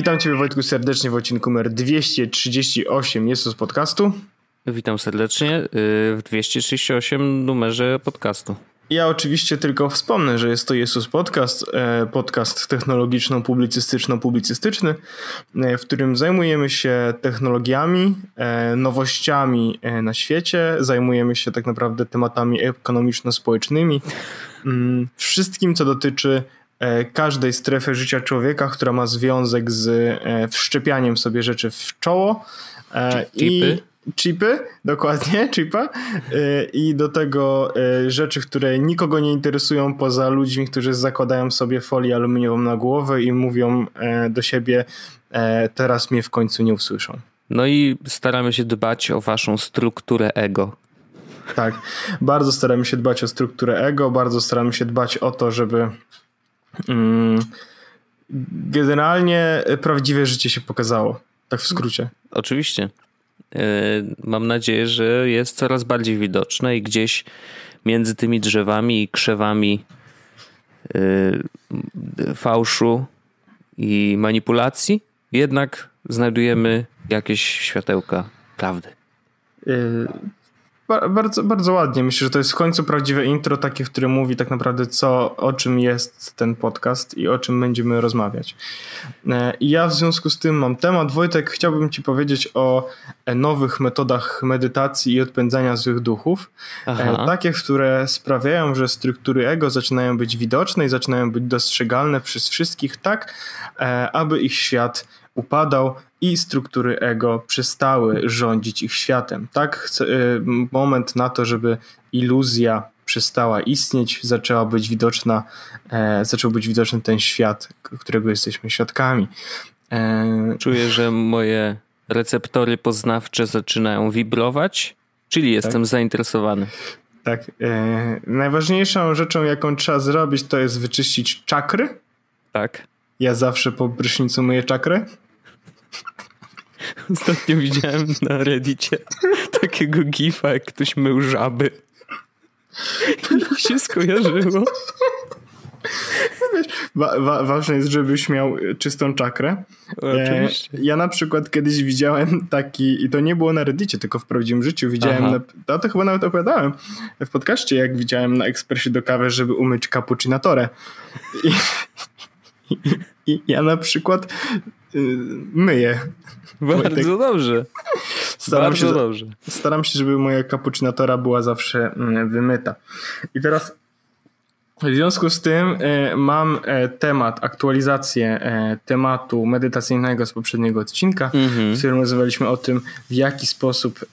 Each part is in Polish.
Witam Cię Wojtku serdecznie w odcinku numer 238 jest z podcastu. Witam serdecznie y, w 238 numerze podcastu. Ja oczywiście tylko wspomnę, że jest to Jesus Podcast, e, podcast technologiczno-publicystyczno-publicystyczny, e, w którym zajmujemy się technologiami, e, nowościami na świecie, zajmujemy się tak naprawdę tematami ekonomiczno-społecznymi, mm, wszystkim co dotyczy każdej strefy życia człowieka, która ma związek z wszczepianiem sobie rzeczy w czoło. I chipy, dokładnie, chipa i do tego rzeczy, które nikogo nie interesują poza ludźmi, którzy zakładają sobie folię aluminiową na głowę i mówią e, do siebie e, teraz mnie w końcu nie usłyszą. No i staramy się dbać o waszą strukturę ego. Tak, bardzo staramy się dbać o strukturę ego, bardzo staramy się dbać o to, żeby generalnie prawdziwe życie się pokazało. Tak w skrócie. Oczywiście. E, mam nadzieję, że jest coraz bardziej widoczne i gdzieś między tymi drzewami i krzewami e, fałszu i manipulacji jednak znajdujemy jakieś światełka prawdy. Bardzo, bardzo ładnie. Myślę, że to jest w końcu prawdziwe intro, takie, które mówi tak naprawdę, co, o czym jest ten podcast i o czym będziemy rozmawiać. E, I ja w związku z tym mam temat. Wojtek, chciałbym Ci powiedzieć o e, nowych metodach medytacji i odpędzania złych duchów. E, Aha. Takie, które sprawiają, że struktury ego zaczynają być widoczne i zaczynają być dostrzegalne przez wszystkich tak, aby ich świat upadał i struktury ego przestały rządzić ich światem. Tak, y, moment na to, żeby iluzja przestała istnieć, zaczęła być widoczna, e, zaczął być widoczny ten świat, którego jesteśmy świadkami. E, Czuję, że moje receptory poznawcze zaczynają wibrować, czyli jestem tak? zainteresowany. Tak. E, najważniejszą rzeczą, jaką trzeba zrobić, to jest wyczyścić czakry. Tak. Ja zawsze po prysznicu myję czakrę. Ostatnio widziałem na reddicie takiego gifa, jak ktoś mył żaby. To mi się skojarzyło. Wiesz, wa wa ważne jest, żebyś miał czystą czakrę. Oczywiście. E, ja na przykład kiedyś widziałem taki, i to nie było na Reddicie, tylko w prawdziwym życiu, widziałem, na, to, to chyba nawet opowiadałem w podcaście, jak widziałem na ekspresie do kawy, żeby umyć cappuccinatorę. I, i, i ja na przykład myję bardzo dobrze. Staram Bardzo się, dobrze. Staram się, żeby moja kapucinatora była zawsze mm, wymyta. I teraz w związku z tym e, mam e, temat, aktualizację e, tematu medytacyjnego z poprzedniego odcinka, mm-hmm. w którym rozmawialiśmy o tym, w jaki sposób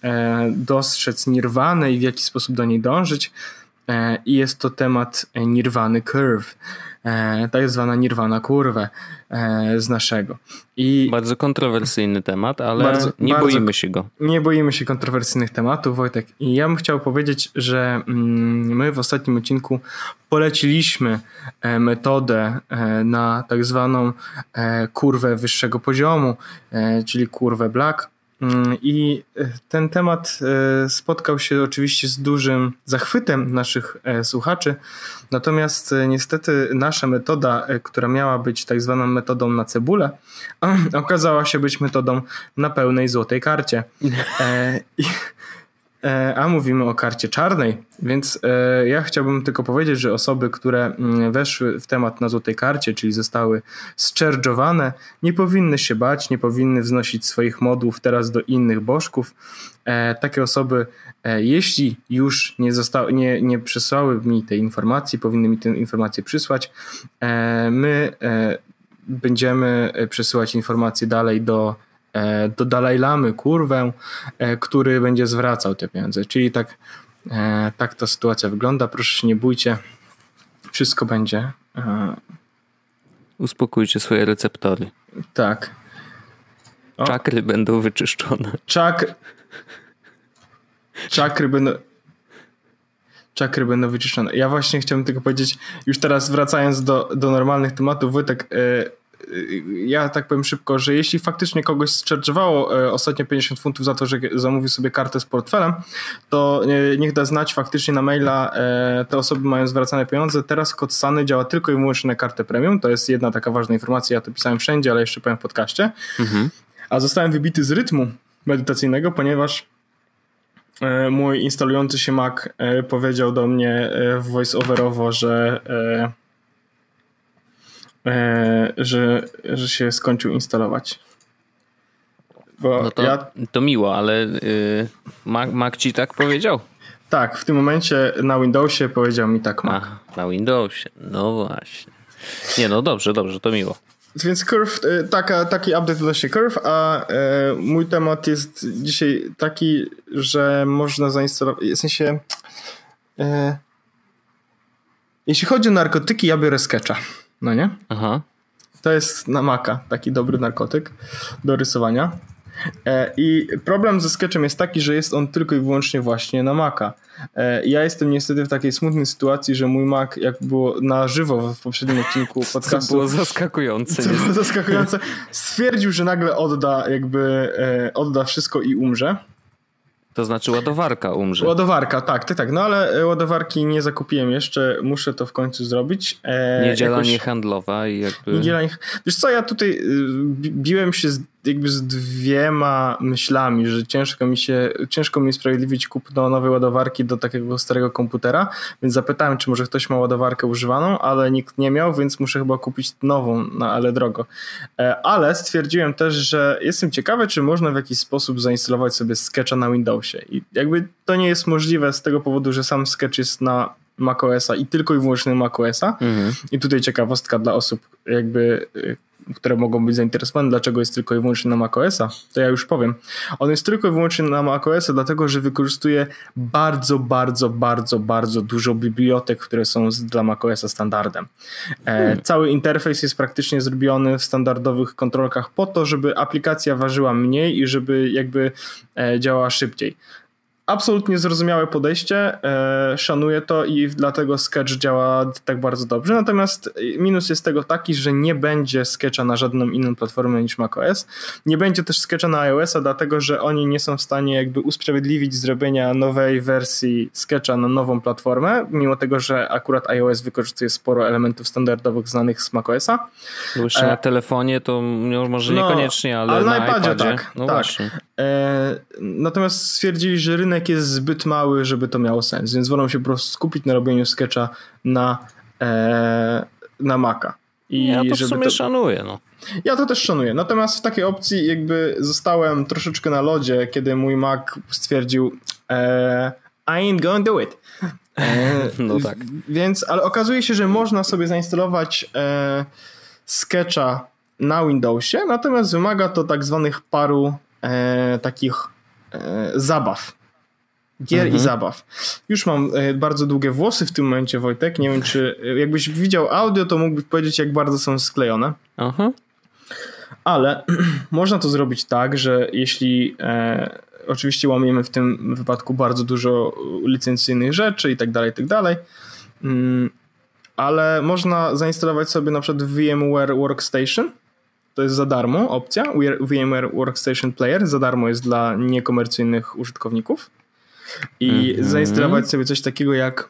dostrzec nirwanę i w jaki sposób do niej dążyć. I jest to temat nirwany curve. E, tak zwana nirwana kurwę e, z naszego. I bardzo kontrowersyjny temat, ale bardzo, nie bardzo, boimy się go. Nie boimy się kontrowersyjnych tematów, Wojtek. I ja bym chciał powiedzieć, że mm, my w ostatnim odcinku poleciliśmy e, metodę na tak zwaną kurwę wyższego poziomu, czyli kurwę black, I e, ten temat e, spotkał się oczywiście z dużym zachwytem naszych e, słuchaczy, natomiast niestety nasza metoda, która miała być tak zwaną metodą na cebulę, okazała się być metodą na pełnej złotej karcie. I a mówimy o karcie czarnej, więc e, ja chciałbym tylko powiedzieć, że osoby, które mm, weszły w temat na złotej karcie, czyli zostały zczerdżowane, nie powinny się bać, nie powinny wznosić swoich modów teraz do innych bożków. E, takie osoby, jeśli już nie, zostały, nie, nie mi tej informacji, powinny mi tę informację przysłać. My będziemy przesyłać informacje dalej do E, do Dalaj Lamy, kurwę, e, który będzie zwracał te pieniądze. Czyli tak, e, tak ta sytuacja wygląda. Proszę się nie bójcie, wszystko będzie. Uspokójcie swoje receptory. Tak. O. Czakry będą wyczyszczone. Czak... Czakry będą czakry będą wyczyszczone. Ja właśnie chciałem tylko powiedzieć, już teraz wracając do, do normalnych tematów, Wojtek, ja tak powiem szybko, że jeśli faktycznie kogoś zcharge'owało e, ostatnio 50 funtów za to, że zamówił sobie kartę z portfelem, to e, niech da znać faktycznie na maila, e, te osoby mają zwracane pieniądze. Teraz kod Sany działa tylko i wyłącznie na kartę premium, to jest jedna taka ważna informacja, ja to pisałem wszędzie, ale jeszcze powiem w podcaście. Mhm. A zostałem wybity z rytmu medytacyjnego, ponieważ mój instalujący się Mac powiedział do mnie voice-overowo, że że, że się skończył instalować. Bo no to, ja... to miło, ale yy, Mac, Mac ci tak powiedział? Tak, w tym momencie na Windowsie powiedział mi tak Mac. A, na Windowsie, no właśnie. Nie, no dobrze, dobrze, to miło. Więc Curve, e, taka, taki update odnośnie Curve, a e, mój temat jest dzisiaj taki, że można zainstalować, w sensie e, jeśli chodzi o narkotyki, ja biorę Sketcha no nie? Aha. To jest na maka taki dobry narkotyk do rysowania. E, I problem ze sketchem jest taki, że jest on tylko i wyłącznie właśnie na Maca. E, ja jestem niestety w takiej smutnej sytuacji, że mój Mac, jak było na żywo w poprzednim odcinku podcastu. To było zaskakujące. To było zaskakujące. Stwierdził, że nagle odda jakby e, odda wszystko i umrze. To znaczy ładowarka umrze. Ładowarka, tak, ty tak. No ale e, ładowarki nie zakupiłem jeszcze, muszę to w końcu zrobić. E, Niedziela jakoś... niehandlowa i jakby... Niedziela nie... Wiesz co, ja tutaj y, biłem się z jakby z dwiema myślami, że ciężko mi się, ciężko mi sprawiedliwić kupno nowej ładowarki do takiego starego komputera, więc zapytałem, czy może ktoś ma ładowarkę używaną, ale nikt nie miał, więc muszę chyba kupić nową, no ale drogo. E, ale stwierdziłem też, że jestem ciekawy, czy można w jakiś sposób zainstalować sobie Sketcha na Windowsie i jakby to nie jest możliwe z tego powodu, że sam Sketch jest na macOSa i tylko i wyłącznie macOSa. Mhm. I tutaj ciekawostka dla osób jakby które mogą być zainteresowane, dlaczego jest tylko i wyłącznie na macOSa, to ja już powiem. On jest tylko i wyłącznie na macOSa, dlatego że wykorzystuje bardzo, bardzo, bardzo, bardzo dużo bibliotek, które są dla macOSa standardem. E, hmm. Cały interfejs jest praktycznie zrobiony w standardowych kontrolkach po to, żeby aplikacja ważyła mniej i żeby jakby e, działała szybciej absolutnie zrozumiałe podejście, e, szanuję to i dlatego Sketch działa tak bardzo dobrze. Natomiast minus jest tego taki, że nie będzie Sketcha na żadną inną platformę niż macOS. Nie będzie też Sketcha na iOS-a, dlatego że oni nie są w stanie jakby usprawiedliwić zrobienia nowej wersji Sketcha na nową platformę, mimo tego, że akurat iOS wykorzystuje sporo elementów standardowych znanych z macOS-a. Jeszcze e, na telefonie to może no, niekoniecznie, ale, ale na, na iPadzie, iPadzie tak. No tak. E, natomiast stwierdzili, że rynek jest zbyt mały, żeby to miało sens, więc wolą się po prostu skupić na robieniu sketcha na, e, na Maca. I ja to w sumie to... szanuję. No. Ja to też szanuję. Natomiast w takiej opcji jakby zostałem troszeczkę na lodzie, kiedy mój Mac stwierdził e, I ain't gonna do it. E, no tak. Więc, ale okazuje się, że można sobie zainstalować e, sketcha na Windowsie, natomiast wymaga to tak zwanych paru e, takich e, zabaw. Gier mhm. i zabaw. Już mam e, bardzo długie włosy w tym momencie, Wojtek. Nie wiem, czy e, jakbyś widział audio, to mógłbyś powiedzieć, jak bardzo są sklejone. Aha. Ale można to zrobić tak, że jeśli e, oczywiście łamiemy w tym wypadku bardzo dużo licencyjnych rzeczy i tak dalej, i tak dalej, mm, ale można zainstalować sobie na przykład VMware Workstation, to jest za darmo opcja. VMware Workstation Player za darmo jest dla niekomercyjnych użytkowników. I mm -hmm. zainstalować sobie coś takiego jak.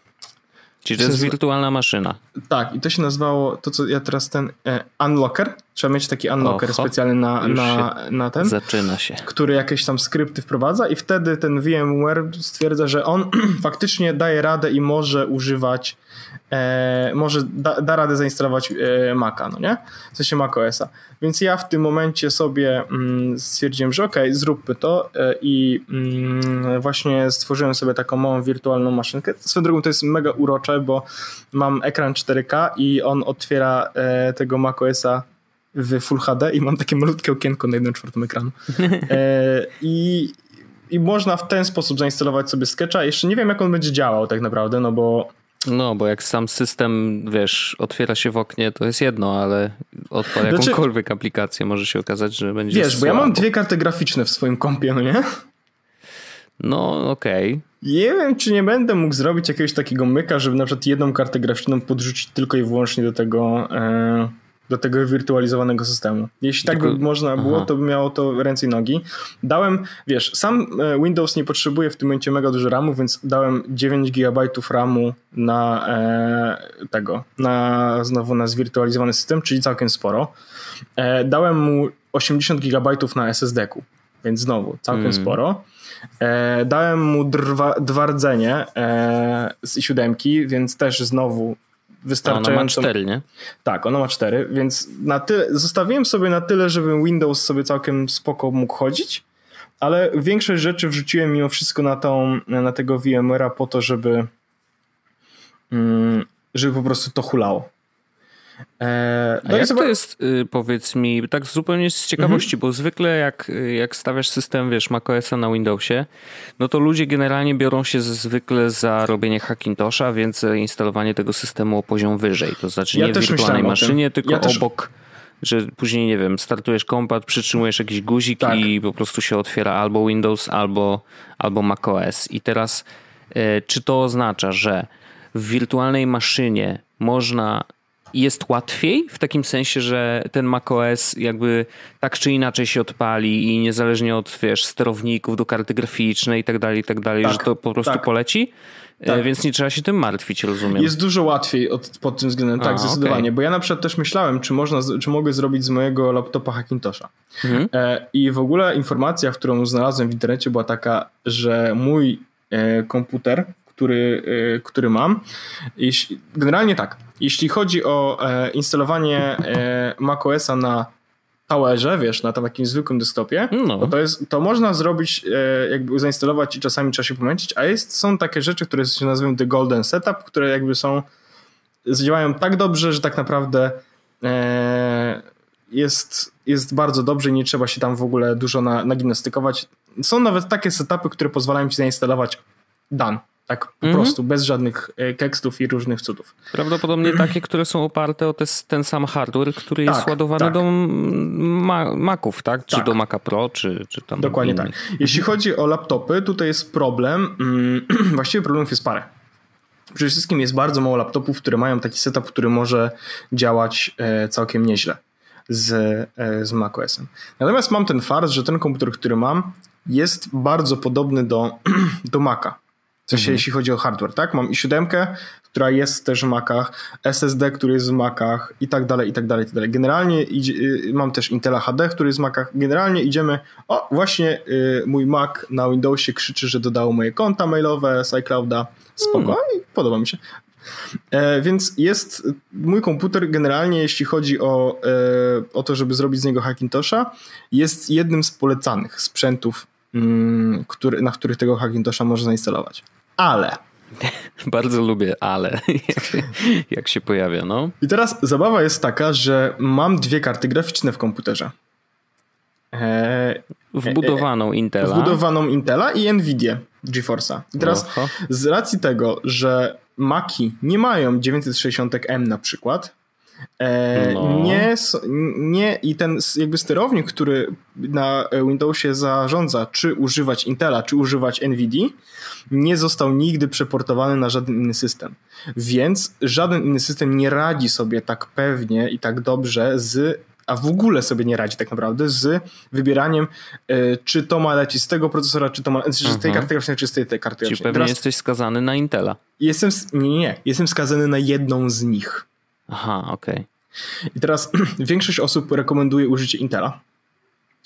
Czyli to jest wirtualna maszyna. Tak, i to się nazywało, to co ja teraz ten e, Unlocker. Trzeba mieć taki unlocker Oho, specjalny na, na, na ten. Zaczyna się. Który jakieś tam skrypty wprowadza, i wtedy ten VMware stwierdza, że on faktycznie daje radę i może używać e, może da, da, radę zainstalować e, Maca, no nie? W sensie macOSa. Więc ja w tym momencie sobie mm, stwierdziłem, że okej, okay, zróbmy to e, i mm, właśnie stworzyłem sobie taką małą wirtualną maszynkę. Swoją drogą to jest mega urocze, bo mam ekran 4K i on otwiera e, tego macOSa w Full HD i mam takie malutkie okienko na jednym czwartym ekranu. E, I, I można w ten sposób zainstalować sobie Sketcha. Jeszcze nie wiem, jak on będzie działał tak naprawdę, no bo no, bo jak sam system, wiesz, otwiera się w oknie, to jest jedno, ale odpal znaczy, jakąkolwiek aplikację, może się okazać, że będzie Wiesz, słabo. bo ja mam dwie karty graficzne w swoim kompie, no nie? No, okej. Okay. Nie wiem, czy nie będę mógł zrobić jakiegoś takiego myka, żeby na przykład jedną kartę graficzną podrzucić tylko i wyłącznie do tego... E do tego wirtualizowanego systemu. Jeśli tak by można było, Aha. to by miało to ręce i nogi. Dałem, wiesz, sam e, Windows nie potrzebuje w tym momencie mega dużo RAMu, więc dałem 9 GB RAMu na e, tego, na znowu na zwirtualizowany system, czyli całkiem sporo. E, dałem mu 80 GB na SSD-ku, więc znowu całkiem mm. sporo. E, dałem mu drwa, dwa rdzenie e, z siódemki, więc też znowu wystarczająco. Ona ma cztery, nie? Tak, ona ma cztery, więc na tyle, zostawiłem sobie na tyle, żeby Windows sobie całkiem spoko mógł chodzić, ale większość rzeczy wrzuciłem mimo wszystko na, tą, na tego VMware'a po to, żeby, mm, żeby po prostu to hulało. Eee, A jak to jest, y, powiedz mi, tak zupełnie z ciekawości, mhm. bo zwykle jak, y, jak stawiasz system, wiesz, macOSa na Windowsie, no to ludzie generalnie biorą się zwykle za robienie Hackintosha, więc instalowanie tego systemu o poziom wyżej. To znaczy ja nie w wirtualnej maszynie, tylko ja obok, że później, nie wiem, startujesz kompat, przytrzymujesz jakiś guzik tak. i po prostu się otwiera albo Windows, albo, albo macOS. I teraz, e, czy to oznacza, że w wirtualnej maszynie można jest łatwiej w takim sensie, że ten macOS jakby tak czy inaczej się odpali i niezależnie od wiesz, sterowników do karty graficznej i tak dalej, i tak dalej, tak, że to po prostu tak. poleci. E, tak. Więc nie trzeba się tym martwić, rozumiem. Jest dużo łatwiej od, pod tym względem, tak, A, zdecydowanie. Okay. Bo ja na przykład też myślałem, czy można, czy mogę zrobić z mojego laptopa Hackintosha. Mhm. E, I w ogóle informacja, którą znalazłem w internecie była taka, że mój e, komputer, który, który mam, generalnie tak, jeśli chodzi o e, instalowanie e, macOSa na towerze, wiesz, na takim zwykłym desktopie, no. to, jest, to można zrobić, e, jakby zainstalować i czasami trzeba się pomęczyć, a jest, są takie rzeczy, które się nazywają The Golden Setup, które jakby są, działają tak dobrze, że tak naprawdę jest, jest bardzo dobrze i nie trzeba się tam w ogóle dużo na, nagimnastykować. Są nawet takie setupy, które pozwalają ci zainstalować Dan. Tak po mhm. prostu, bez żadnych e, tekstów i różnych cudów. Prawdopodobnie takie, które są oparte o te, ten sam hardware, który tak, jest ładowany tak. do ma Maców, tak? Czy tak. do Maca Pro, czy, czy tam. Dokładnie innych. tak. Jeśli chodzi o laptopy, tutaj jest problem. Mm, właściwie problemów jest parę. Przede wszystkim jest bardzo mało laptopów, które mają taki setup, który może działać e, całkiem nieźle z, e, z macOSem. Natomiast mam ten fart, że ten komputer, który mam, jest bardzo podobny do, do Maca. W sensie, mhm. jeśli chodzi o hardware, tak? Mam i siódemkę, która jest też w Macach, SSD, który jest w Macach i tak dalej, i tak dalej, i tak dalej. Generalnie idzie, y, mam też Intela HD, który jest w Macach. Generalnie idziemy, o właśnie y, mój Mac na Windowsie krzyczy, że dodało moje konta mailowe z iClouda. Spoko, i podoba mi się. E, więc jest mój komputer generalnie, jeśli chodzi o, e, o to, żeby zrobić z niego Hackintosha, jest jednym z polecanych sprzętów, mm, który, na których tego Hackintosha można zainstalować ale. Bardzo lubię ale, jak się pojawia, no. I teraz zabawa jest taka, że mam dwie karty graficzne w komputerze. E, wbudowaną e, Intela. Wbudowaną Intela i Nvidia GeForce'a. I teraz Oho. z racji tego, że Maki nie mają 960M na przykład, E, no. Nie, nie, i ten jakby sterownik, który na Windowsie zarządza, czy używać Intela, czy używać NVIDIA, nie został nigdy przeportowany na żaden inny system. Więc żaden inny system nie radzi sobie tak pewnie i tak dobrze z a w ogóle sobie nie radzi tak naprawdę z wybieraniem, e, czy to ma lecieć z tego procesora, czy to ma czy z tej mhm. karty graficznej, czy z tej, tej karty graficznej. Czyli pewnie Teraz jesteś skazany na Intela. Jestem, nie, nie, jestem skazany na jedną z nich. Aha, okej. Okay. I teraz większość osób rekomenduje użycie Intela,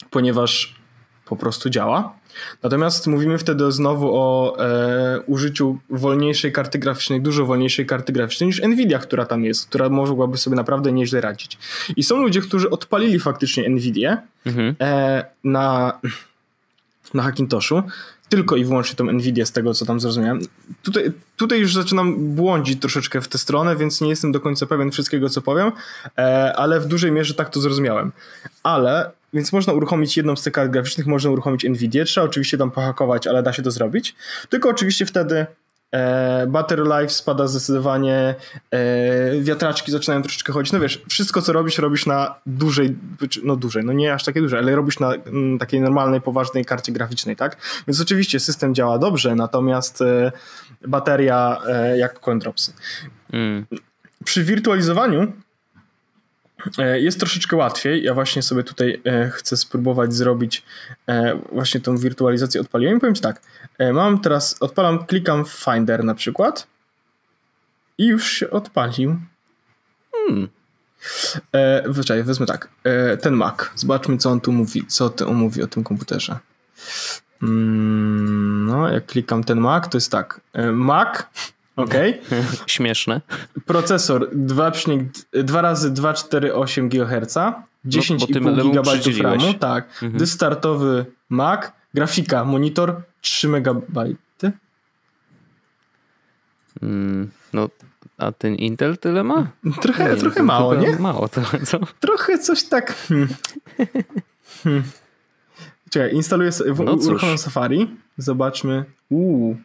ponieważ po prostu działa. Natomiast mówimy wtedy znowu o e, użyciu wolniejszej karty graficznej, dużo wolniejszej karty graficznej niż Nvidia, która tam jest, która mogłaby sobie naprawdę nieźle radzić. I są ludzie, którzy odpalili faktycznie Nvidia mhm. e, na, na Hackintoshu tylko i wyłącznie tą Nvidia z tego, co tam zrozumiałem. Tutaj, tutaj już zaczynam błądzić troszeczkę w tę stronę, więc nie jestem do końca pewien wszystkiego, co powiem, e, ale w dużej mierze tak to zrozumiałem. Ale, więc można uruchomić jedną z tych kart graficznych, można uruchomić Nvidia, trzeba oczywiście tam pohakować, ale da się to zrobić. Tylko oczywiście wtedy battery life spada zdecydowanie, e, wiatraczki zaczynają troszeczkę chodzić. No wiesz, wszystko co robisz, robisz na dużej, no dużej, no nie aż takie duże, ale robisz na mm, takiej normalnej, poważnej karcie graficznej, tak? Więc oczywiście system działa dobrze, natomiast e, bateria jak coin dropsy. Mm. Przy wirtualizowaniu E, jest troszeczkę łatwiej. Ja właśnie sobie tutaj e, chcę spróbować zrobić e, właśnie tą wirtualizację odpaliłem. Powiem Ci tak, mam teraz, odpalam, klikam w Finder na przykład i już się odpalił. Hmm. E, wezmę tak, ten Mac. Zobaczmy, co on tu mówi, co on mówi o tym komputerze. Mm, no, jak klikam ten Mac, to jest tak. Mac Ok. Śmieszne. Procesor 2, razy 248 GHz, 10,5 no, GB RAMu, tak. Mhm. Dysk startowy Mac, grafika, monitor 3 MB. Mm, no, a ten Intel tyle ma? Trochę, nie, trochę mało, nie? Mało trochę, co? Trochę coś tak... Hmm. Hmm. Czekaj, instaluję, no uruchamiam Safari. Zobaczmy. Uuu.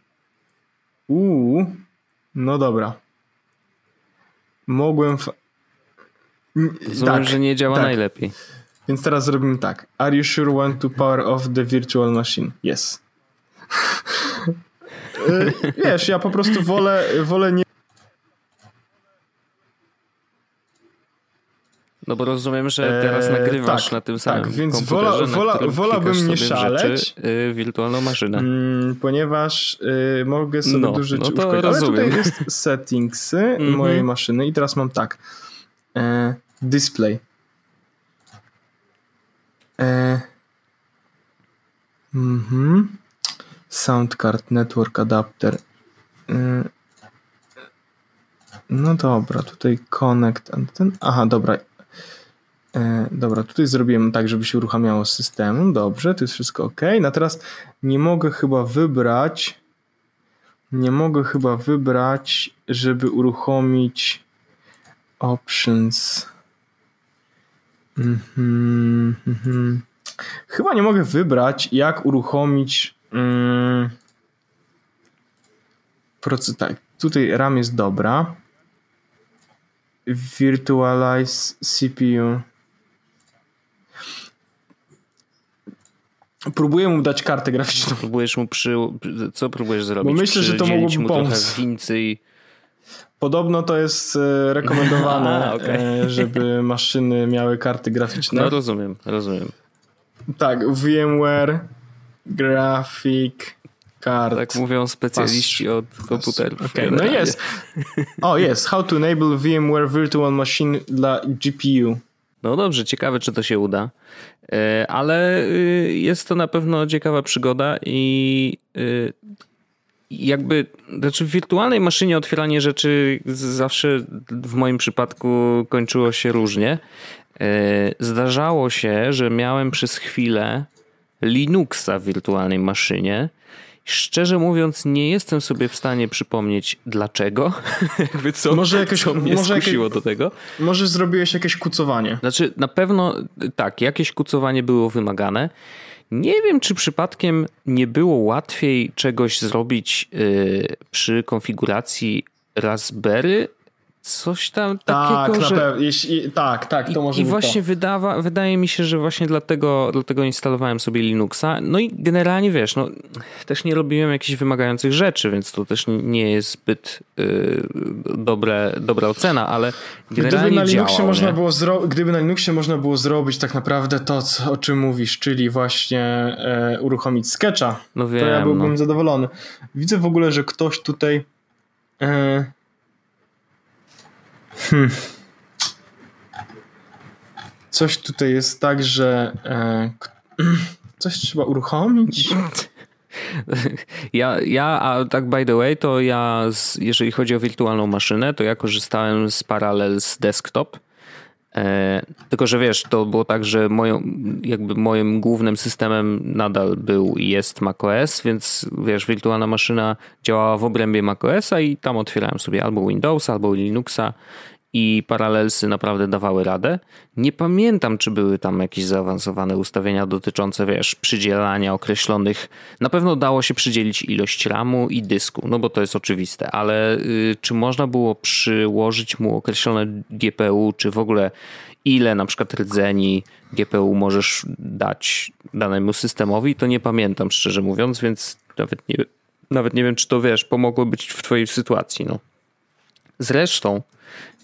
Uuu. No dobra. Mogłem. Fa... Rozumiem, tak, że nie działa tak. najlepiej. Więc teraz zrobimy tak. Are you sure want to power off the virtual machine? Yes. Y, wiesz, ja po prostu wolę, wolę nie No bo rozumiem, że teraz eee, nagrywasz tak, na tym samym tak, więc wola, wola, wolałbym nie szaleć. Rzeczy, yy, wirtualną maszynę. Mm, ponieważ yy, mogę sobie no, dużo rzeczy no to Ale tutaj jest settingsy mm -hmm. mojej maszyny i teraz mam tak. E, display. E, mhm. Sound card, network adapter. E, no dobra, tutaj connect. Ten, aha, dobra. E, dobra, tutaj zrobiłem tak, żeby się uruchamiało z systemu. Dobrze, to jest wszystko ok. No teraz nie mogę chyba wybrać. Nie mogę chyba wybrać, żeby uruchomić options. Mhm, mhm. Chyba nie mogę wybrać, jak uruchomić. Mm, proces, tak, tutaj RAM jest dobra. Virtualize CPU. Próbuję mu dać kartę graficzną. Próbujesz mu przy... Co próbujesz zrobić? Bo myślę, że to mogłoby mu pomóc. i... Podobno to jest e, rekomendowane, Aha, okay. E, żeby maszyny miały karty graficzne. No rozumiem, rozumiem. Tak, VMware, Graphic Card. Tak mówią specjaliści od komputerów. Okay, no jest. O, jest. How to enable VMware Virtual Machine dla GPU. No dobrze, ciekawe, czy to się uda. E, ale y, jest to na pewno ciekawa przygoda i y, jakby, znaczy w wirtualnej maszynie otwieranie rzeczy zawsze w moim przypadku kończyło się różnie. E, zdarzało się, że miałem przez chwilę Linuxa w wirtualnej maszynie Szczerze mówiąc, nie jestem sobie w stanie przypomnieć dlaczego. Jakby co, może jakieś, co mnie może skusiło jakieś, do tego. Może zrobiłeś jakieś kucowanie. Znaczy, na pewno tak, jakieś kucowanie było wymagane. Nie wiem, czy przypadkiem nie było łatwiej czegoś zrobić yy, przy konfiguracji Raspberry coś tam tak, takiego, że... Jeśli, tak, tak, to może I, i właśnie to. Wydawa, wydaje mi się, że właśnie dlatego, dlatego instalowałem sobie Linuxa. No i generalnie wiesz, no też nie robiłem jakichś wymagających rzeczy, więc to też nie jest zbyt yy, dobre, dobra ocena, ale generalnie gdyby na Linuxie można było zro- Gdyby na Linuxie można było zrobić tak naprawdę to, co, o czym mówisz, czyli właśnie e, uruchomić Sketcha, no wiem, to ja byłbym no. zadowolony. Widzę w ogóle, że ktoś tutaj e, Hmm. Coś tutaj jest tak, że e, coś trzeba uruchomić. Ja, ja, a tak by the way, to ja, z, jeżeli chodzi o wirtualną maszynę, to ja korzystałem z Parallels Desktop. E, tylko, że wiesz, to było tak, że moją, jakby moim głównym systemem nadal był i jest macOS, więc wiesz, wirtualna maszyna działała w obrębie macOSa i tam otwierałem sobie albo Windowsa, albo Linuxa i paralelsy naprawdę dawały radę. Nie pamiętam, czy były tam jakieś zaawansowane ustawienia dotyczące, wiesz, przydzielania określonych. Na pewno dało się przydzielić ilość RAMu i dysku, no bo to jest oczywiste, ale y, czy można było przyłożyć mu określone GPU, czy w ogóle ile na przykład rdzeni GPU możesz dać danemu systemowi, to nie pamiętam szczerze mówiąc, więc nawet nie, nawet nie wiem, czy to wiesz, pomogło być w twojej sytuacji. No. Zresztą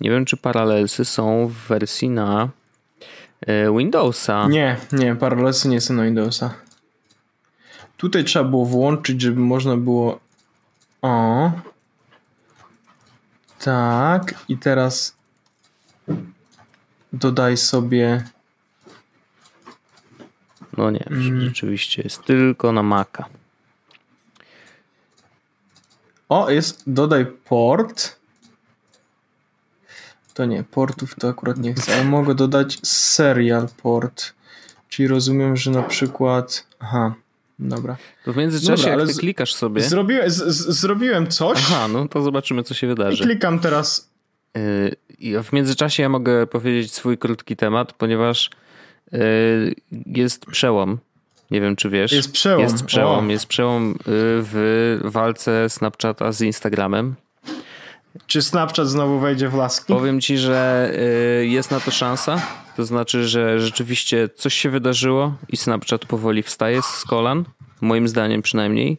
nie wiem, czy Parallelsy są w wersji na e, Windowsa. Nie, nie, Parallelsy nie są na Windowsa. Tutaj trzeba było włączyć, żeby można było. O. Tak, i teraz dodaj sobie. No nie, mm. rzeczywiście jest tylko na Maca. O, jest dodaj port. To nie, portów to akurat nie chcę, ale mogę dodać serial port. Czyli rozumiem, że na przykład. Aha, dobra. To w międzyczasie, dobra, jak ty klikasz sobie. Zrobiłem, zrobiłem coś. Aha, no to zobaczymy, co się wydarzy. I klikam teraz. Yy, w międzyczasie ja mogę powiedzieć swój krótki temat, ponieważ yy, jest przełom nie wiem, czy wiesz. Jest przełom. Jest przełom, o. jest przełom y, w walce Snapchata z Instagramem. Czy Snapchat znowu wejdzie w laski? Powiem ci, że y, jest na to szansa. To znaczy, że rzeczywiście coś się wydarzyło i Snapchat powoli wstaje z kolan. Moim zdaniem przynajmniej.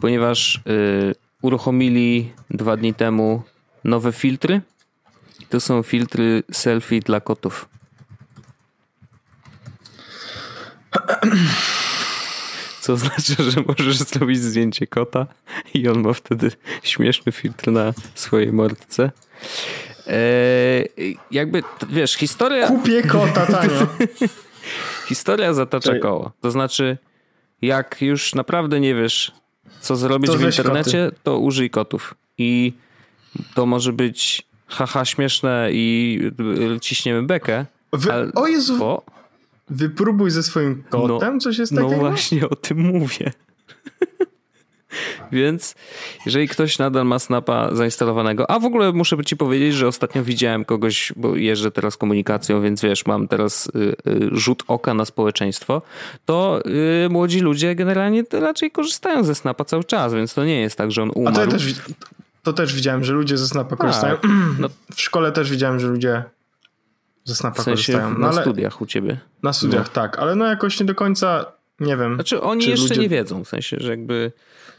Ponieważ y, uruchomili dwa dni temu nowe filtry. To są filtry selfie dla kotów. Co znaczy, że możesz zrobić zdjęcie kota i on ma wtedy śmieszny filtr na swojej mordce. Eee, jakby, wiesz, historia... Kupię kota tanio. historia zatacza Czyli... koło. To znaczy, jak już naprawdę nie wiesz, co zrobić w internecie, koty. to użyj kotów. I to może być haha śmieszne i ciśniemy bekę. Wy... Ale... O Jezu! Bo... Wypróbuj ze swoim kotem no, coś jest no takiego? No właśnie o tym mówię. Więc jeżeli ktoś nadal ma Snapa zainstalowanego, a w ogóle muszę ci powiedzieć, że ostatnio widziałem kogoś, bo jeżdżę teraz komunikacją, więc wiesz, mam teraz y, y, rzut oka na społeczeństwo, to y, młodzi ludzie generalnie raczej korzystają ze Snapa cały czas, więc to nie jest tak, że on umarł. A to, ja też, to też widziałem, że ludzie ze Snapa korzystają. Tak. No. W szkole też widziałem, że ludzie ze Snapa w sensie korzystają. No, na studiach u ciebie. Na studiach, no. tak, ale no jakoś nie do końca nie wiem. Znaczy oni jeszcze ludzie... nie wiedzą, w sensie, że jakby...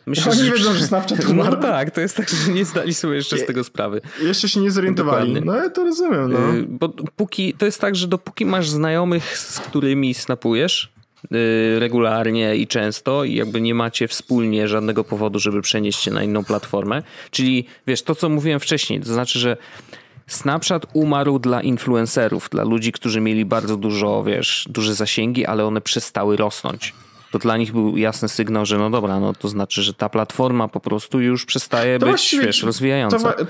Myślę, oni że... wiedzą, że Snapchat no umarł. No tak, to jest tak, że nie zdali sobie jeszcze z tego sprawy. Jeszcze się nie zorientowali. Dokładnie. No ja to rozumiem. No. Y, bo póki, to jest tak, że dopóki masz znajomych, z którymi snapujesz, y, regularnie i często i jakby nie macie wspólnie żadnego powodu, żeby przenieść się na inną platformę. Czyli wiesz, to co mówiłem wcześniej, to znaczy, że Snapchat umarł dla influencerów, dla ludzi, którzy mieli bardzo dużo, wiesz, duże zasięgi, ale one przestały rosnąć. To dla nich był jasny sygnał, że no dobra, no to znaczy, że ta platforma po prostu już przestaje to być, wiesz, rozwijająca. To,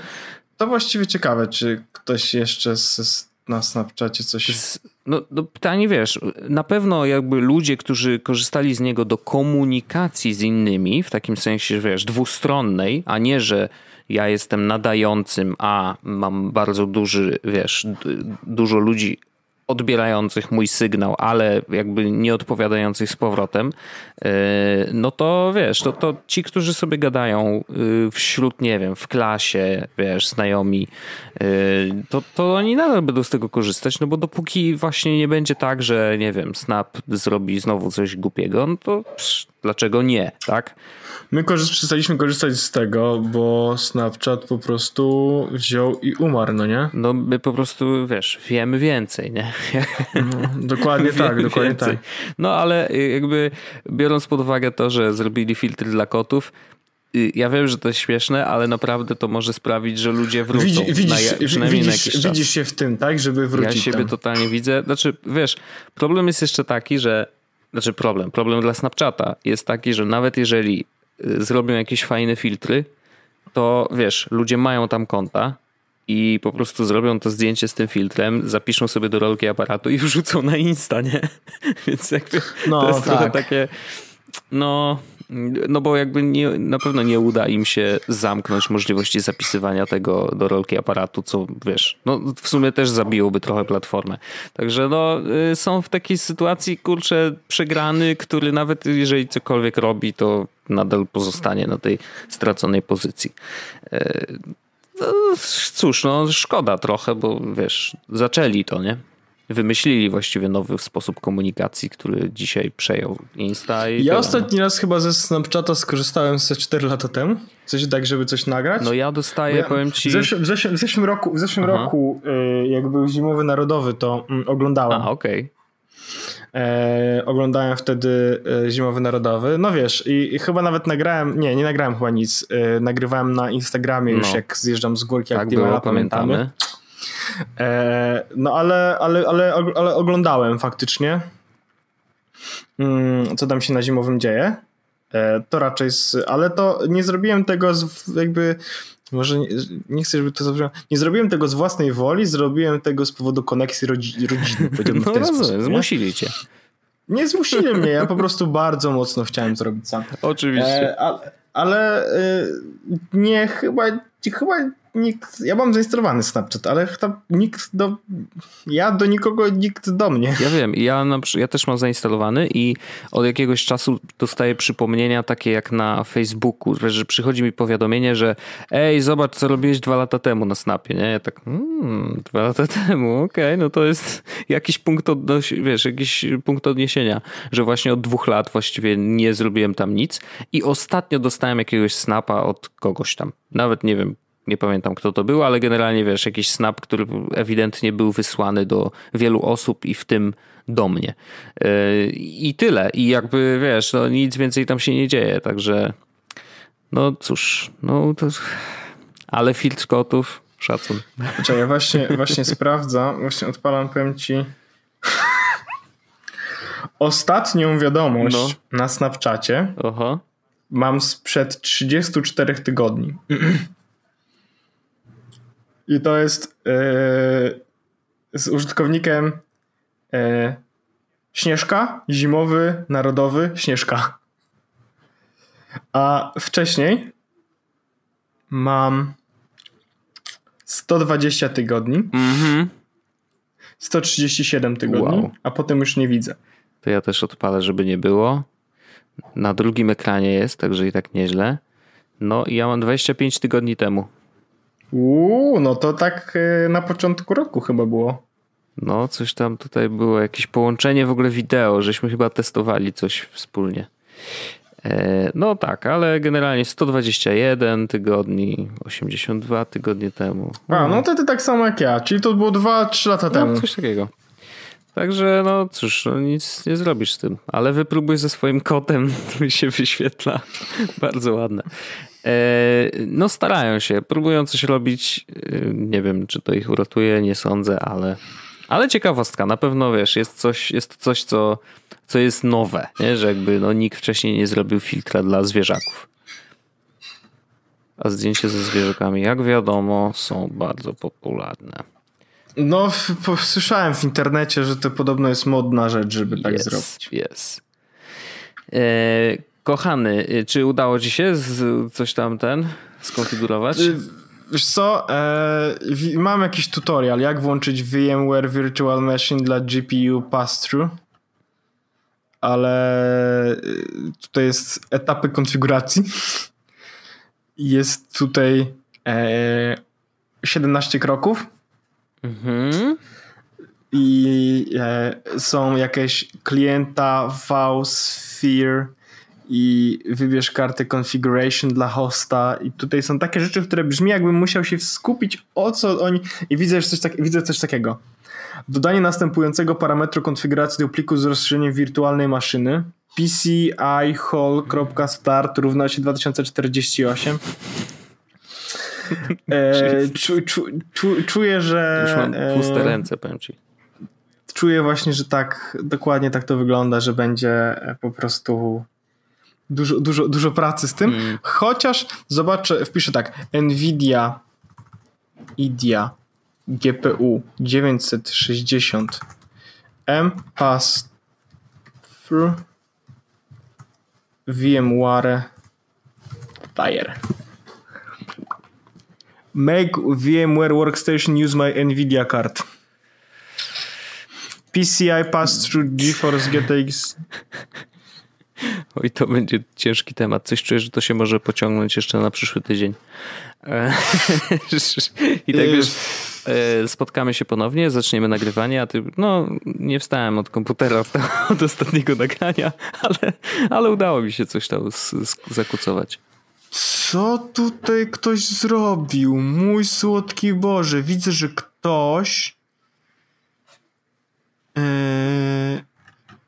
to, właściwie ciekawe, czy ktoś jeszcze z, na Snapchacie coś... No, no pytanie, wiesz, na pewno jakby ludzie, którzy korzystali z niego do komunikacji z innymi, w takim sensie, wiesz, dwustronnej, a nie, że ja jestem nadającym, a mam bardzo duży, wiesz, dużo ludzi odbierających mój sygnał, ale jakby nie odpowiadających z powrotem, e, no to wiesz, to, to ci, którzy sobie gadają y, wśród, nie wiem, w klasie, wiesz, znajomi, e, to, to oni nadal będą z tego korzystać, no bo dopóki właśnie nie będzie tak, że nie wiem, Snap zrobi znowu coś głupiego, no to psz, dlaczego nie, tak? My przestaliśmy korzystać z tego, bo Snapchat po prostu wziął i umarł, no nie? No my po prostu, wiesz, wiemy więcej, nie? No, dokładnie tak, dokładnie więcej. tak. No ale jakby biorąc pod uwagę to, że zrobili filtry dla kotów, y, ja wiem, że to jest śmieszne, ale naprawdę to może sprawić, że ludzie wrócą. Widzi, widzisz, na, przynajmniej widzisz, na jakiś czas. Widzisz się w tym, tak? Żeby wrócić Ja siebie tam. totalnie widzę. Znaczy, wiesz, problem jest jeszcze taki, że znaczy problem, problem dla Snapchata jest taki, że nawet jeżeli Y, zrobią jakieś fajne filtry, to wiesz, ludzie mają tam konta i po prostu zrobią to zdjęcie z tym filtrem, zapiszą sobie do rolki aparatu i wrzucą na Insta, nie? Więc jakby no, to jest tak. trochę takie no no bo jakby nie, na pewno nie uda im się zamknąć możliwości zapisywania tego do rolki aparatu, co wiesz, no w sumie też zabiłoby trochę platformę. Także no y, są w takiej sytuacji, kurczę, przegrany, który nawet jeżeli cokolwiek robi, to nadal pozostanie na tej straconej pozycji. Y, no, cóż, no szkoda trochę, bo wiesz, zaczęli to, nie? Wymyślili właściwie nowy sposób komunikacji, który dzisiaj przejął Insta. I ja ostatni raz chyba ze Snapchata skorzystałem ze 4 lata temu. Coś tak, żeby coś nagrać. No ja dostaję, ja, powiem ci... W zeszłym, w zeszłym, w zeszłym roku, w zeszłym roku y, jak był Zimowy Narodowy, to mm, oglądałem. A, okej. Okay. E, oglądałem wtedy e, Zimowy Narodowy. No wiesz, i, i, chyba nawet nagrałem, nie, nie nagrałem chyba nic. E, nagrywałem na Instagramie już no. jak zjeżdżam z górki tak było, pamiętamy. E, no ale, ale, ale, ale oglądałem faktycznie, mm, co tam się na zimowym dzieje. E, to raczej, z, ale to nie zrobiłem tego z, jakby może nie, nie chcę, żeby to zabrzmiało. Nie zrobiłem tego z własnej woli, zrobiłem tego z powodu koneksji rodzi, rodziny. No rozumiem, zmusili cię. Nie zmusili mnie, ja po prostu bardzo mocno chciałem zrobić sam. Oczywiście. E, ale, ale e, nie, chyba, chyba nikt, ja mam zainstalowany Snapchat, ale chyba nikt do, ja do nikogo, nikt do mnie. Ja wiem, ja, na, ja też mam zainstalowany i od jakiegoś czasu dostaję przypomnienia takie jak na Facebooku, że przychodzi mi powiadomienie, że ej, zobacz co robiłeś dwa lata temu na Snapie, nie? Ja tak, hmm, dwa lata temu, okej, okay, no to jest jakiś punkt, odnos- wiesz, jakiś punkt odniesienia, że właśnie od dwóch lat właściwie nie zrobiłem tam nic i ostatnio dostałem jakiegoś snapa od kogoś tam, nawet nie wiem, nie pamiętam kto to był, ale generalnie wiesz, jakiś snap, który ewidentnie był wysłany do wielu osób i w tym do mnie. Yy, I tyle. I jakby wiesz, no nic więcej tam się nie dzieje, także no cóż, no to... Ale filtr kotów, szacun. Czekaj, ja właśnie, właśnie sprawdzam, właśnie odpalam, powiem ci ostatnią wiadomość no. na Snapchacie Aha. mam sprzed 34 tygodni. I to jest yy, z użytkownikiem yy, Śnieżka, zimowy, narodowy, Śnieżka. A wcześniej mam 120 tygodni, mm-hmm. 137 tygodni, wow. a potem już nie widzę. To ja też odpalę, żeby nie było. Na drugim ekranie jest, także i tak nieźle. No i ja mam 25 tygodni temu. Uuu, no to tak e, na początku roku chyba było. No, coś tam tutaj było, jakieś połączenie w ogóle wideo, żeśmy chyba testowali coś wspólnie. E, no tak, ale generalnie 121 tygodni, 82 tygodnie temu. A, no to ty tak samo jak ja, czyli to było 2-3 lata no, temu. coś takiego. Także no cóż, no, nic nie zrobisz z tym, ale wypróbuj ze swoim kotem, to się wyświetla. Bardzo ładne. E, no starają się, próbują coś robić. E, nie wiem, czy to ich uratuje, nie sądzę, ale, ale ciekawostka. Na pewno wiesz, jest coś, jest coś co, co jest nowe, nie? że jakby no, nikt wcześniej nie zrobił filtra dla zwierzaków. A zdjęcia ze zwierzakami, jak wiadomo, są bardzo popularne. No, słyszałem w internecie, że to podobno jest modna rzecz, żeby tak yes, zrobić. Jest. E, Kochany, y, czy udało ci się z, coś tam ten skonfigurować? Y, wiesz co, e, mam jakiś tutorial, jak włączyć VMware Virtual Machine dla GPU Pass-Through, ale y, tutaj jest etapy konfiguracji. Jest tutaj e, 17 kroków. Mhm. I e, są jakieś klienta, vSphere, i wybierz kartę configuration dla hosta. I tutaj są takie rzeczy, które brzmi jakbym musiał się skupić o co oni i widzę coś, tak, widzę coś takiego. Dodanie następującego parametru konfiguracji do pliku z rozszerzeniem wirtualnej maszyny. PCI hall.start równa się 2048 e, czu, czu, czu, czuję, że już mam e, puste ręce, powiem ci. czuję właśnie, że tak, dokładnie tak to wygląda, że będzie po prostu dużo, dużo, dużo pracy z tym. Mm. Chociaż zobaczę, wpiszę tak, Nvidia IDEA GPU 960 M pass through VMware Tire. Make VMware Workstation use my Nvidia card. PCI pass through GeForce GTX Oj, to będzie ciężki temat. Coś czuję, że to się może pociągnąć jeszcze na przyszły tydzień. E, I tak wiesz, e, spotkamy się ponownie, zaczniemy nagrywanie, a ty, no, nie wstałem od komputera od, ostatniego nagrania, ale, ale udało mi się coś tam zakucować. Co tutaj ktoś zrobił? Mój słodki Boże, widzę, że ktoś.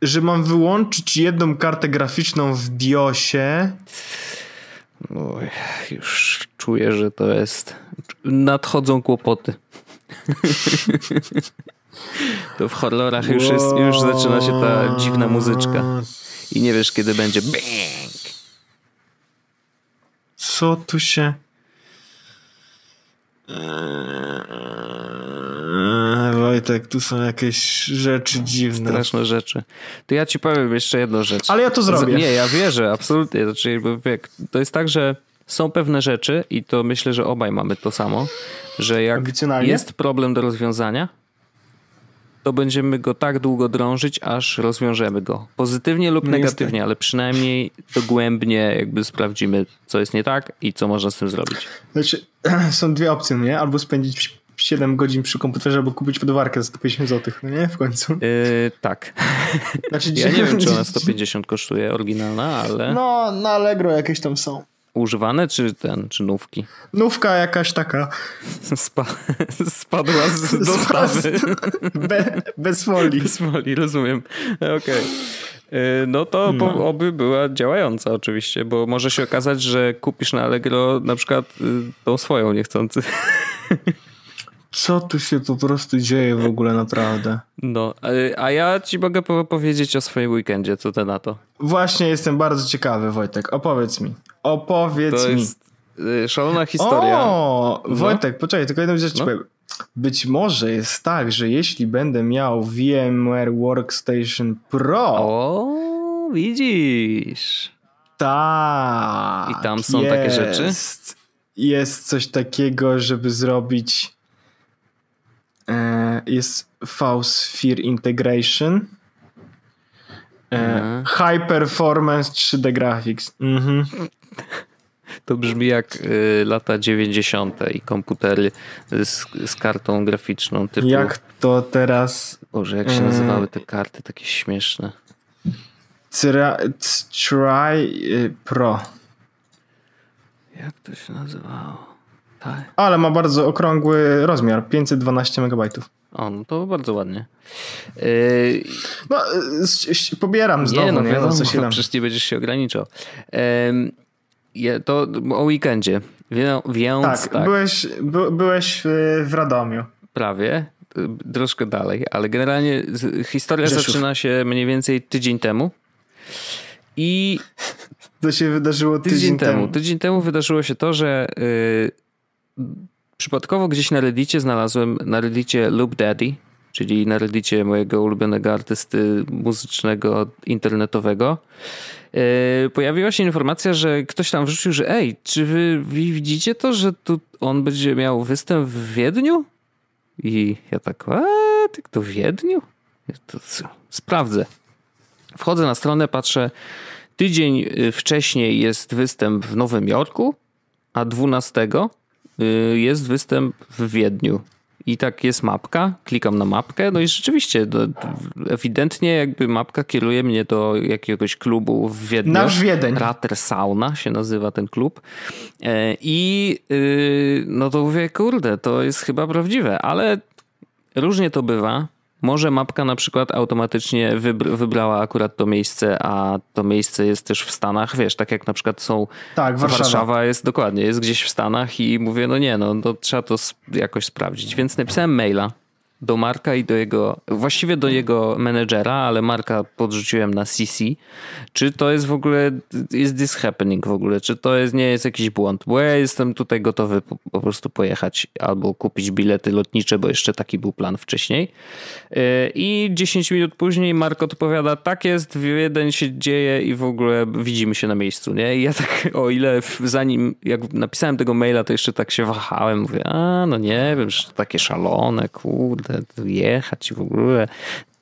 Że mam wyłączyć jedną kartę graficzną w BIOSie. Oj, już czuję, że to jest. Nadchodzą kłopoty. to w horrorach już, jest, już zaczyna się ta dziwna muzyczka. I nie wiesz, kiedy będzie bang. Co tu się. Wojtek, tu są jakieś rzeczy dziwne. Straszne rzeczy. To ja ci powiem jeszcze jedną rzecz. Ale ja to zrobię. Nie, ja wierzę, absolutnie. Znaczy, to jest tak, że są pewne rzeczy i to myślę, że obaj mamy to samo, że jak jest problem do rozwiązania, to będziemy go tak długo drążyć, aż rozwiążemy go. Pozytywnie lub no negatywnie, ale przynajmniej dogłębnie jakby sprawdzimy, co jest nie tak i co można z tym zrobić. Znaczy, są dwie opcje, nie? Albo spędzić 7 godzin przy komputerze, albo kupić ładowarkę za 150 zł, no nie? W końcu. Yy, tak. Znaczy, ja nie wiem, czy ona 150 kosztuje, oryginalna, ale... No, na Allegro jakieś tam są. Używane czy ten, czy nówki? Nówka jakaś taka. Spa spadła z dostawy. Be bez folii. Bez folii, rozumiem. Okej. Okay. No to no. oby była działająca oczywiście, bo może się okazać, że kupisz na Allegro na przykład y, tą swoją niechcący. Co tu się po prostu dzieje w ogóle naprawdę? No, a ja ci mogę powiedzieć o swoim weekendzie, co ty na to? Właśnie jestem bardzo ciekawy, Wojtek. Opowiedz mi. Opowiedz to mi. Jest y, szalona historia. O, no. Wojtek, poczekaj, tylko jedną rzecz no. powiem. Być może jest tak, że jeśli będę miał VMware Workstation Pro. O, widzisz. Tak. I tam są jest, takie rzeczy? Jest coś takiego, żeby zrobić. E, jest V-Sphere Integration. E, mhm. High Performance 3D Graphics. Mhm. To brzmi jak y, lata 90. i komputery z, z, kartą graficzną typu... Jak to teraz... Boże, jak się y, nazywały te karty takie śmieszne? Try y, Pro. Jak to się nazywało? Tak. Ale ma bardzo okrągły rozmiar, 512 MB. O, no to bardzo ładnie. Yy... No, pobieram znowu, nie, no, nie? No, co się tam. Przecież nie będziesz się ograniczał. Yy, to o weekendzie, więc tak. tak. Byłeś, by, byłeś w Radomiu. Prawie, troszkę dalej, ale generalnie historia Rzeszów. zaczyna się mniej więcej tydzień temu. I to się wydarzyło tydzień, tydzień temu. temu. Tydzień temu wydarzyło się to, że yy, Przypadkowo gdzieś na Reddicie znalazłem, na Reddicie Loop Daddy, czyli na Reddicie mojego ulubionego artysty muzycznego, internetowego, e, pojawiła się informacja, że ktoś tam wrzucił, że ej, czy wy, widzicie to, że tu on będzie miał występ w Wiedniu? I ja tak, a, ty to w Wiedniu? To co? Sprawdzę. Wchodzę na stronę, patrzę, tydzień y, wcześniej jest występ w Nowym Jorku, a 12 Y, jest występ w Wiedniu. I tak jest mapka, klikam na mapkę, no i rzeczywiście, no, ewidentnie jakby mapka kieruje mnie do jakiegoś klubu w Wiedniu. Nasz Wiedeń. Rater Sauna się nazywa ten klub. E, I y, no to mówię, kurde, to jest chyba prawdziwe, ale różnie to bywa. Może mapka na przykład automatycznie wybrała akurat to miejsce, a to miejsce jest też w Stanach, wiesz, tak jak na przykład są. Tak, Warszawa. Warszawa jest dokładnie, jest gdzieś w Stanach i mówię, no nie, no to trzeba to jakoś sprawdzić. Więc napisałem maila do Marka i do jego, właściwie do jego menedżera, ale Marka podrzuciłem na CC. Czy to jest w ogóle, is this happening w ogóle? Czy to jest, nie jest jakiś błąd? Bo ja jestem tutaj gotowy po, po prostu pojechać albo kupić bilety lotnicze, bo jeszcze taki był plan wcześniej. Yy, I 10 minut później Mark odpowiada, tak jest, jeden się dzieje i w ogóle widzimy się na miejscu, nie? I ja tak, o ile zanim, jak napisałem tego maila, to jeszcze tak się wahałem, mówię, a no nie wiem, że takie szalone, kurde, jechać w ogóle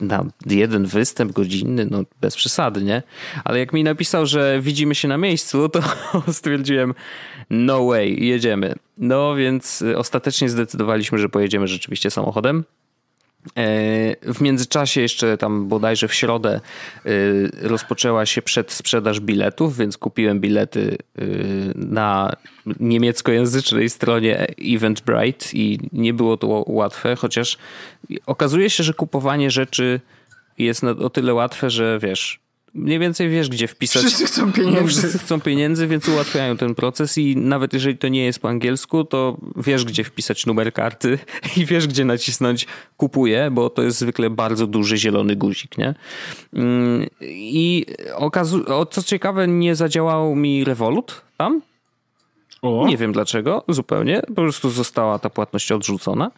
na jeden występ godzinny, no bez przesady, nie? Ale jak mi napisał, że widzimy się na miejscu, to stwierdziłem, no way, jedziemy. No więc ostatecznie zdecydowaliśmy, że pojedziemy rzeczywiście samochodem. E, w międzyczasie jeszcze tam bodajże w środę e, rozpoczęła się przedsprzedaż biletów, więc kupiłem bilety e, na niemieckojęzycznej stronie Eventbrite i nie było to łatwe, chociaż okazuje się, że kupowanie rzeczy jest o tyle łatwe, że wiesz, mniej więcej wiesz, gdzie wpisać. Wszyscy chcą pieniędzy. No, wszyscy chcą pieniędzy, więc ułatwiają ten proces i nawet jeżeli to nie jest po angielsku, to wiesz, gdzie wpisać numer karty i wiesz, gdzie nacisnąć kupuję, bo to jest zwykle bardzo duży zielony guzik, nie? Mm, I okazu- co ciekawe, nie zadziałał mi Revolut tam, o. Nie wiem dlaczego, zupełnie. Po prostu została ta płatność odrzucona.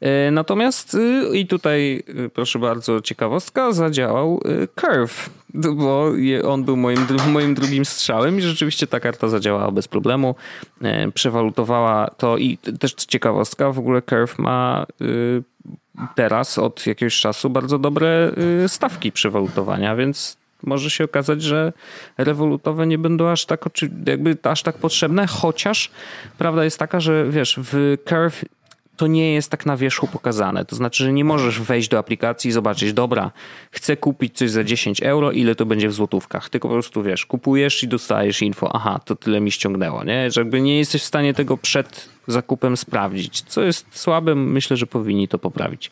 E, natomiast y, i tutaj, y, proszę bardzo, ciekawostka, zadziałał y, Curve, bo on był moim, moim drugim strzałem i rzeczywiście ta karta zadziałała bez problemu. E, przewalutowała to i też ciekawostka, w ogóle Curve ma teraz od jakiegoś czasu bardzo dobre stawki przewalutowania, więc może się okazać, że rewolutowe nie będą aż tak, jakby aż tak potrzebne, chociaż prawda jest taka, że wiesz, w Curve to nie jest tak na wierzchu pokazane. To znaczy, że nie możesz wejść do aplikacji i zobaczyć, dobra, chcę kupić coś za 10 euro, ile to będzie w złotówkach. Tylko po prostu wiesz, kupujesz i dostajesz info, aha, to tyle mi ściągnęło, nie? Że jakby nie jesteś w stanie tego przed zakupem sprawdzić, co jest słabe, myślę, że powinni to poprawić.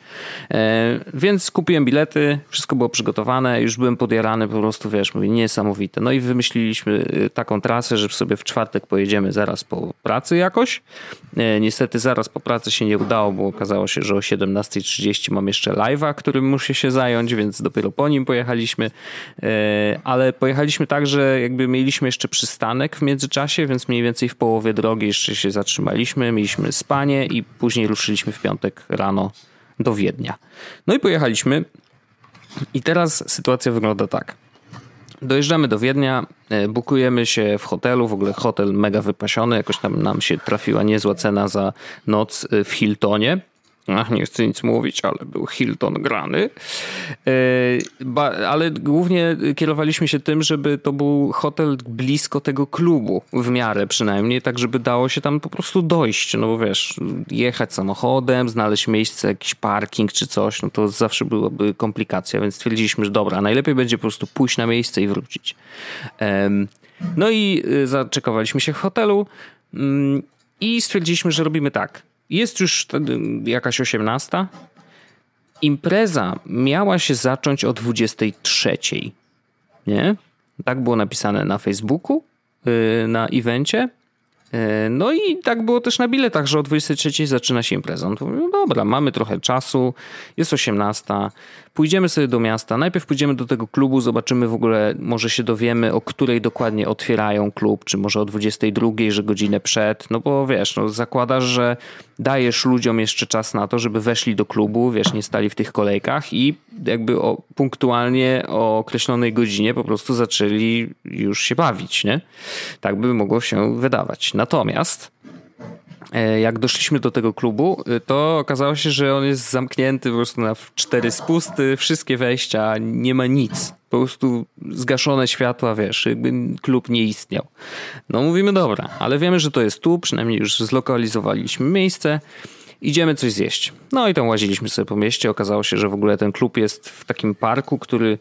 E, więc kupiłem bilety, wszystko było przygotowane, już byłem podjarany, po prostu wiesz, mówię, niesamowite. No i wymyśliliśmy e, taką trasę, że sobie w czwartek pojedziemy zaraz po pracy jakoś. E, niestety zaraz po pracy się nie udało, bo okazało się, że o 17.30 mam jeszcze live'a, którym muszę się zająć, więc dopiero po nim pojechaliśmy. Ale pojechaliśmy tak, że jakby mieliśmy jeszcze przystanek w międzyczasie, więc mniej więcej w połowie drogi jeszcze się zatrzymaliśmy mieliśmy spanie i później ruszyliśmy w piątek rano do Wiednia. No i pojechaliśmy. I teraz sytuacja wygląda tak. Dojeżdżamy do Wiednia, e, bukujemy się w hotelu, w ogóle hotel mega wypasiony, jakoś tam nam się trafiła niezła cena za noc e, w Hiltonie. Ach, nie chcę nic mówić, ale był Hilton grany. E, ale głównie kierowaliśmy się tym, żeby to był hotel blisko tego klubu, w miarę przynajmniej, tak żeby dało się tam po prostu dojść. No bo wiesz, jechać samochodem, znaleźć miejsce, jakiś parking czy coś, no to zawsze byłaby komplikacja, więc stwierdziliśmy, że dobra, najlepiej będzie po prostu pójść na miejsce i wrócić. No i y, zaczekowaliśmy się w hotelu mm, i stwierdziliśmy, że robimy tak jest już jakaś osiemnasta. Impreza miała się zacząć o 23. Nie? Tak było napisane na Facebooku, y, na evencie. Y, no i tak było też na biletach, że o 23 zaczyna się impreza. No dobra, mamy trochę czasu, jest 18, Pójdziemy sobie do miasta, najpierw pójdziemy do tego klubu, zobaczymy w ogóle, może się dowiemy, o której dokładnie otwierają klub, czy może o 22, że godzinę przed, no bo wiesz, no zakładasz, że dajesz ludziom jeszcze czas na to, żeby weszli do klubu, wiesz, nie stali w tych kolejkach i jakby o, punktualnie o określonej godzinie po prostu zaczęli już się bawić, nie? Tak by mogło się wydawać. Natomiast jak doszliśmy do tego klubu, e, to okazało się, że on jest zamknięty po prostu na cztery spusty, wszystkie wejścia, nie ma nic. Po prostu zgaszone światła, wiesz, jakby klub nie istniał. No mówimy, dobra, ale wiemy, że to jest tu, przynajmniej już zlokalizowaliśmy miejsce idziemy coś zjeść. No i tam łaziliśmy sobie po mieście. Okazało się, że w ogóle ten klub jest w takim parku, który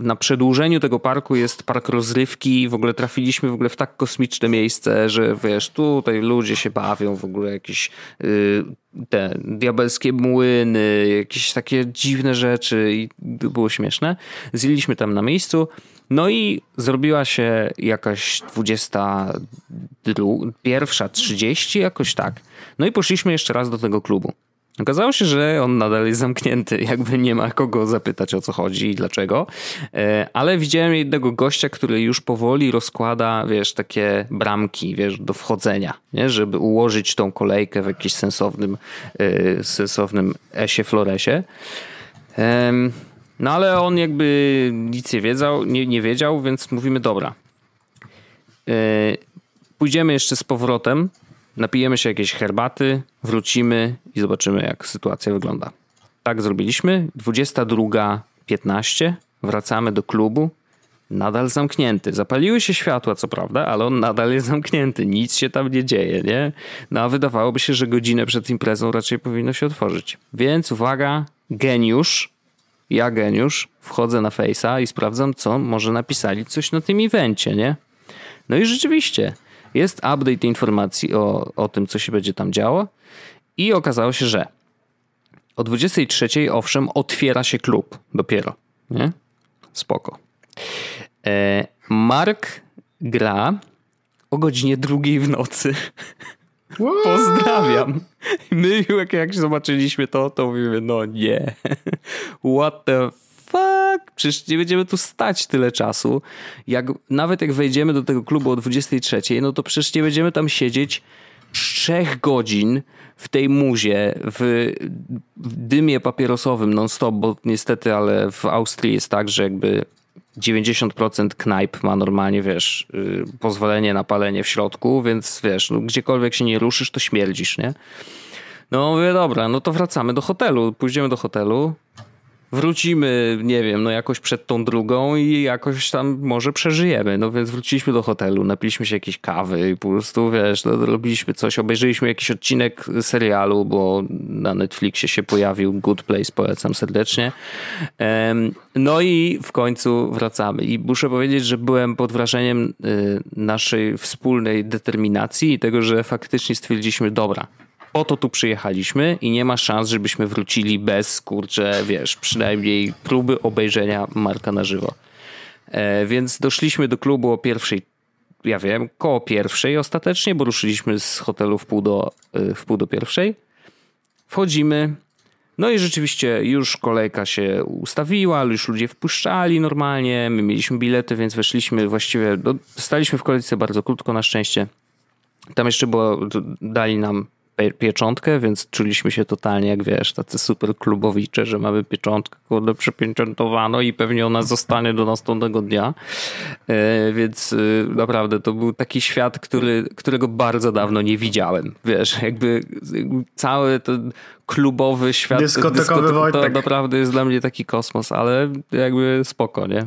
na przedłużeniu tego parku jest park rozrywki. W ogóle trafiliśmy w ogóle w tak kosmiczne miejsce, że wiesz, tutaj ludzie się bawią, w ogóle jakieś y, te diabelskie młyny, jakieś takie dziwne rzeczy i było śmieszne. Zjedliśmy tam na miejscu. No i zrobiła się jakaś 21, 30, jakoś tak. No i poszliśmy jeszcze raz do tego klubu. Okazało się, że on nadal jest zamknięty, jakby nie ma kogo zapytać o co chodzi i dlaczego. E, ale widziałem jednego gościa, który już powoli rozkłada, wiesz, takie bramki, wiesz, do wchodzenia, nie? żeby ułożyć tą kolejkę w jakimś sensownym, e, sensownym esie floresie. No ale on jakby nic nie wiedział, nie, nie wiedział, więc mówimy dobra. E, pójdziemy jeszcze z powrotem napijemy się jakiejś herbaty, wrócimy i zobaczymy, jak sytuacja wygląda. Tak zrobiliśmy. 22.15 wracamy do klubu nadal zamknięty. Zapaliły się światła, co prawda, ale on nadal jest zamknięty. Nic się tam nie dzieje, nie? No a wydawałoby się, że godzinę przed imprezą raczej powinno się otworzyć. Więc uwaga, geniusz, ja geniusz, wchodzę na Face'a i sprawdzam, co może napisali coś na tym evencie, nie? No i rzeczywiście, jest update informacji o, o tym, co się będzie tam działo i okazało się, że o 23 owszem otwiera się klub dopiero, nie? Spoko. E, Mark gra o godzinie drugiej w nocy. What? Pozdrawiam. My jak, jak zobaczyliśmy to, to mówimy, no nie. What the fuck? Przecież nie będziemy tu stać tyle czasu. Jak, nawet jak wejdziemy do tego klubu o 23, no to przecież nie będziemy tam siedzieć 3 godzin w tej muzie, w, w dymie papierosowym non-stop, bo niestety, ale w Austrii jest tak, że jakby 90% knajp ma normalnie, wiesz, yy, pozwolenie na palenie w środku, więc wiesz, no, gdziekolwiek się nie ruszysz, to śmierdzisz, nie? No mówię, dobra, no to wracamy do hotelu. Pójdziemy do hotelu, wrócimy, nie wiem, no jakoś przed tą drugą i jakoś tam może przeżyjemy. No więc wróciliśmy do hotelu, napiliśmy się jakiejś kawy i po prostu, wiesz, no, robiliśmy coś, obejrzeliśmy jakiś odcinek serialu, bo na Netflixie się pojawił Good Place, polecam serdecznie. No i w końcu wracamy. I muszę powiedzieć, że byłem pod wrażeniem y, naszej wspólnej determinacji i tego, że faktycznie stwierdziliśmy, dobra, po to tu przyjechaliśmy i nie ma szans, żebyśmy wrócili bez, kurczę, wiesz, przynajmniej próby obejrzenia Marka na żywo. E, więc doszliśmy do klubu o pierwszej, ja wiem, koło pierwszej ostatecznie, bo ruszyliśmy z hotelu w pół do, e, w pół do pierwszej. Wchodzimy, no i rzeczywiście już kolejka się ustawiła, już ludzie wpuszczali normalnie, my mieliśmy bilety, więc weszliśmy właściwie, no, staliśmy w kolejce bardzo krótko na szczęście. Tam jeszcze było, dali nam pieczątkę, więc czuliśmy się totalnie, jak wiesz, tacy super klubowicze, że mamy pieczątkę, kurde, przypieczętowano i pewnie ona zostanie do następnego dnia. E, więc e, naprawdę to był taki świat, który, którego bardzo dawno nie widziałem. Wiesz, jakby cały ten klubowy świat dyskotekowy dyskotek, to naprawdę jest dla mnie taki kosmos, ale jakby spoko, nie?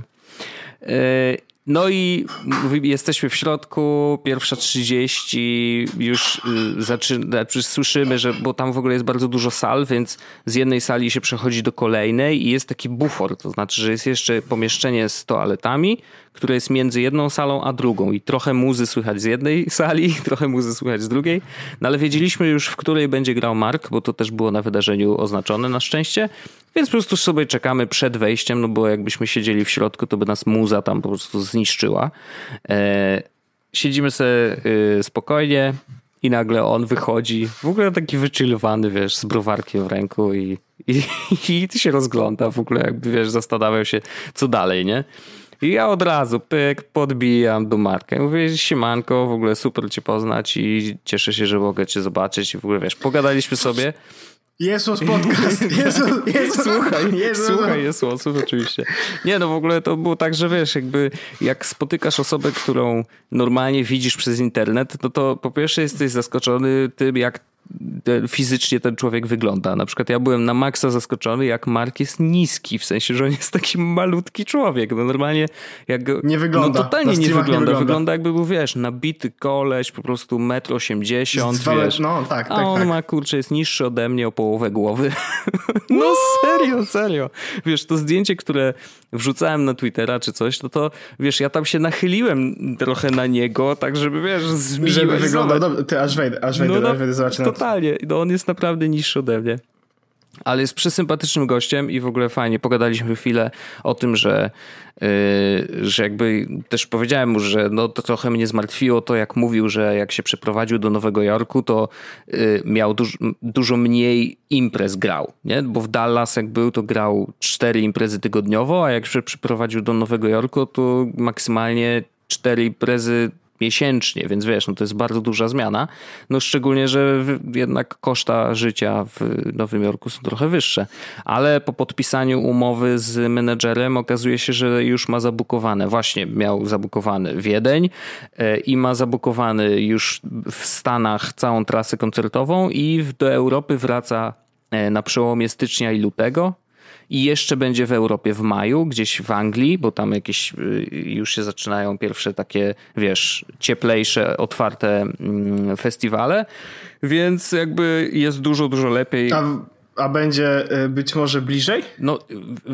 E, no i jesteśmy w środku, pierwsza 30, już y, zaczyna, znaczy słyszymy, że, bo tam w ogóle jest bardzo dużo sal, więc z jednej sali się przechodzi do kolejnej i jest taki bufor, to znaczy, że jest jeszcze pomieszczenie z toaletami, które jest między jedną salą a drugą i trochę muzy słychać z jednej sali, trochę muzy słychać z drugiej, no ale wiedzieliśmy już, w której będzie grał Mark, bo to też było na wydarzeniu oznaczone na szczęście, więc po prostu sobie czekamy przed wejściem, no bo jakbyśmy siedzieli w środku, to by nas muza tam po prostu zniszczyła. E, siedzimy sobie y, spokojnie i nagle on wychodzi, w ogóle taki wychillowany, wiesz, z browarkiem w ręku i, i, i się rozgląda w ogóle, jakby, wiesz, zastanawiał się, co dalej, nie? I ja od razu pyk, podbijam do Marka. Mówię, siemanko, w ogóle super cię poznać i cieszę się, że mogę cię zobaczyć. I w ogóle, wiesz, pogadaliśmy sobie. Jezus podcast. Jezus, Jezus, słuchaj, Jezus. słuchaj, Jezus, oczywiście. Nie, no w ogóle to było tak, że wiesz, jakby jak spotykasz osobę, którą normalnie widzisz przez internet, no to po pierwsze jesteś zaskoczony tym, jak fizycznie ten człowiek wygląda. Na przykład ja byłem na maksa zaskoczony, jak Mark jest niski, w sensie, że on jest taki malutki człowiek. No normalnie jak Nie wygląda. No totalnie nie wygląda. nie wygląda. Wygląda jakby był, wiesz, nabity koleś, po prostu metr osiemdziesiąt, wiesz. No tak, tak, A on tak. ma, kurczę, jest niższy ode mnie o połowę głowy. no serio, serio. Wiesz, to zdjęcie, które wrzucałem na Twittera czy coś, no to wiesz, ja tam się nachyliłem trochę na niego, tak żeby, wiesz, zmienić. Żeby wyglądał, dobrze. ty aż wejdę, aż wejdę, no, aż wejdę zobaczyć totalnie. No on jest naprawdę niższy ode mnie. Ale jest przesympatycznym gościem i w ogóle fajnie. Pogadaliśmy chwilę o tym, że, yy, że jakby też powiedziałem mu, że no to trochę mnie zmartwiło to, jak mówił, że jak się przeprowadził do Nowego Jorku, to yy, miał duż, dużo mniej imprez grał, nie? Bo w Dallas jak był, to grał cztery imprezy tygodniowo, a jak się przeprowadził do Nowego Jorku, to maksymalnie cztery imprezy miesięcznie, więc wiesz, no to jest bardzo duża zmiana. No szczególnie, że jednak koszta życia w Nowym Jorku są trochę wyższe. Ale po podpisaniu umowy z menedżerem okazuje się, że już ma zabukowane, właśnie miał zabukowany Wiedeń e, i ma zabukowany już w Stanach całą trasę koncertową i do Europy wraca e, na przełomie stycznia i lutego i jeszcze będzie w Europie w maju, gdzieś w Anglii, bo tam jakieś y, już się zaczynają pierwsze takie, wiesz, cieplejsze, otwarte mm, festiwale, więc jakby jest dużo, dużo lepiej. A, a będzie y, być może bliżej? No,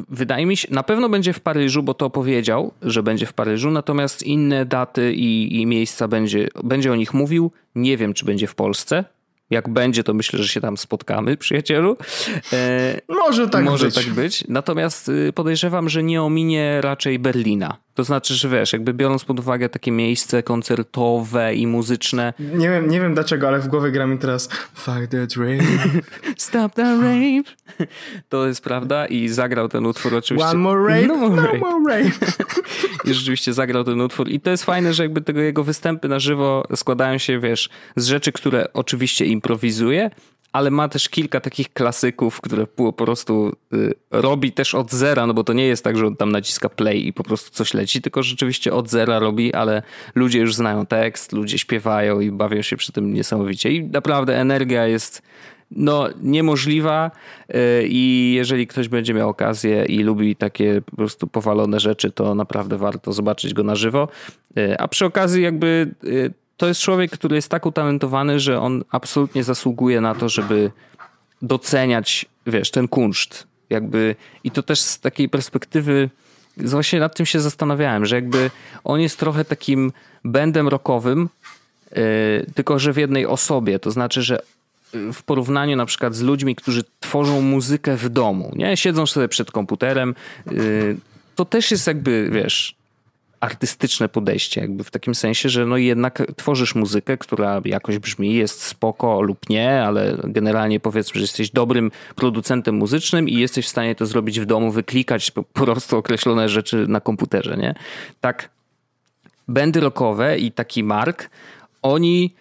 wydaje mi się, na pewno będzie w Paryżu, bo to powiedział, że będzie w Paryżu, natomiast inne daty i, i miejsca będzie, będzie o nich mówił. Nie wiem, czy będzie w Polsce, jak będzie, to myślę, że się tam spotkamy, przyjacielu. E, może tak może być. tak być. Natomiast y, podejrzewam, że nie ominie raczej Berlina. To znaczy, że wiesz, jakby biorąc pod uwagę takie miejsce koncertowe i muzyczne. Nie wiem, nie wiem dlaczego, ale w głowie gra mi teraz Fuck that rape. Stop that rape. To jest prawda i zagrał ten utwór oczywiście. One more rape, no more, no rape. more rape. I rzeczywiście zagrał ten utwór i to jest fajne, że jakby tego jego występy na żywo składają się, wiesz, z rzeczy, które oczywiście improwizuje, ale ma też kilka takich klasyków, które po prostu y, robi też od zera, no bo to nie jest tak, że on tam naciska play i po prostu coś leci, tylko rzeczywiście od zera robi, ale ludzie już znają tekst, ludzie śpiewają i bawią się przy tym niesamowicie. I naprawdę energia jest no, niemożliwa y, i jeżeli ktoś będzie miał okazję i lubi takie po prostu powalone rzeczy, to naprawdę warto zobaczyć go na żywo. Y, a przy okazji jakby to jest człowiek, który jest tak utalentowany, że on absolutnie zasługuje na to, żeby doceniać, wiesz, ten kunszt. Jakby, I to też z takiej perspektywy, właśnie nad tym się zastanawiałem, że jakby on jest trochę takim bendem rockowym, yy, tylko że w jednej osobie. To znaczy, że w porównaniu na przykład z ludźmi, którzy tworzą muzykę w domu, nie? Siedzą sobie przed komputerem, yy, to też jest jakby, wiesz, artystyczne podejście, jakby w takim sensie, że no jednak tworzysz muzykę, która jakoś brzmi, jest spoko lub nie, ale generalnie powiedzmy, że jesteś dobrym producentem muzycznym i jesteś w stanie to zrobić w domu, wyklikać po prostu określone rzeczy na komputerze, nie? Tak, bendy rockowe i taki Mark, oni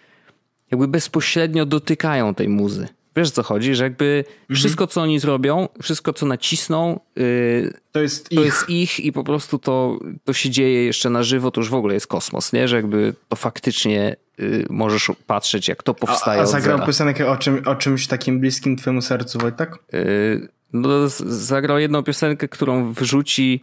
jakby bezpośrednio dotykają tej muzy. Wiesz co chodzi, że jakby mhm. wszystko, co oni zrobią, wszystko, co nacisną, yy, to, jest, to ich. jest ich i po prostu to, to się dzieje jeszcze na żywo, to już w ogóle jest kosmos, nie? Że jakby to faktycznie yy, możesz patrzeć, jak to powstaje. A, a zagrał piosenkę o, czym, o czymś takim bliskim twojemu sercu, Wojtek? Yy, no, zagrał jedną piosenkę, którą wrzuci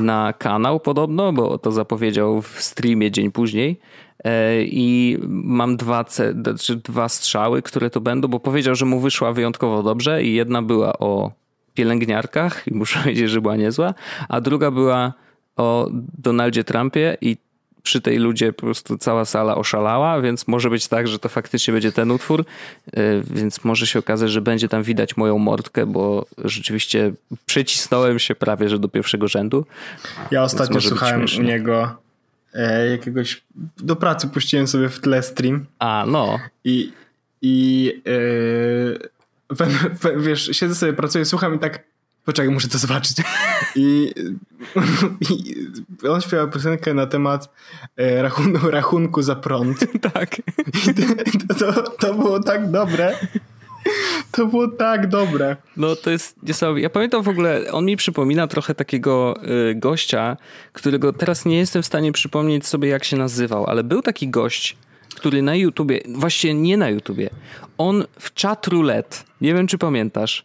na kanał podobno, bo to zapowiedział w streamie dzień później. E, i mam dwa, znaczy dwa strzały, które to będą, bo powiedział, że mu wyszła wyjątkowo dobrze i jedna była o pielęgniarkach i muszę powiedzieć, że była niezła, a druga była o Donaldzie Trumpie i przy tej ludzie po prostu cała sala oszalała, więc może być tak, że to faktycznie będzie ten utwór, e, więc może się okazać, że będzie tam widać moją mordkę, bo rzeczywiście przycisnąłem się prawie, że do pierwszego rzędu. Ja ostatnio słuchałem u niego jakiegoś. Do pracy puściłem sobie w tle stream. A, no. I. i e, wiesz, siedzę sobie, pracuję, słucham i tak. Poczekaj, muszę to zobaczyć. I, i on śpiewał piosenkę na temat e, rachunku, rachunku za prąd. tak. I to, to, to było tak dobre. To było tak dobre. No to jest niesamowite. Ja pamiętam w ogóle, on mi przypomina trochę takiego y, gościa, którego teraz nie jestem w stanie przypomnieć sobie jak się nazywał, ale był taki gość, który na YouTubie, właściwie nie na YouTubie, on w chat roulette, nie wiem czy pamiętasz,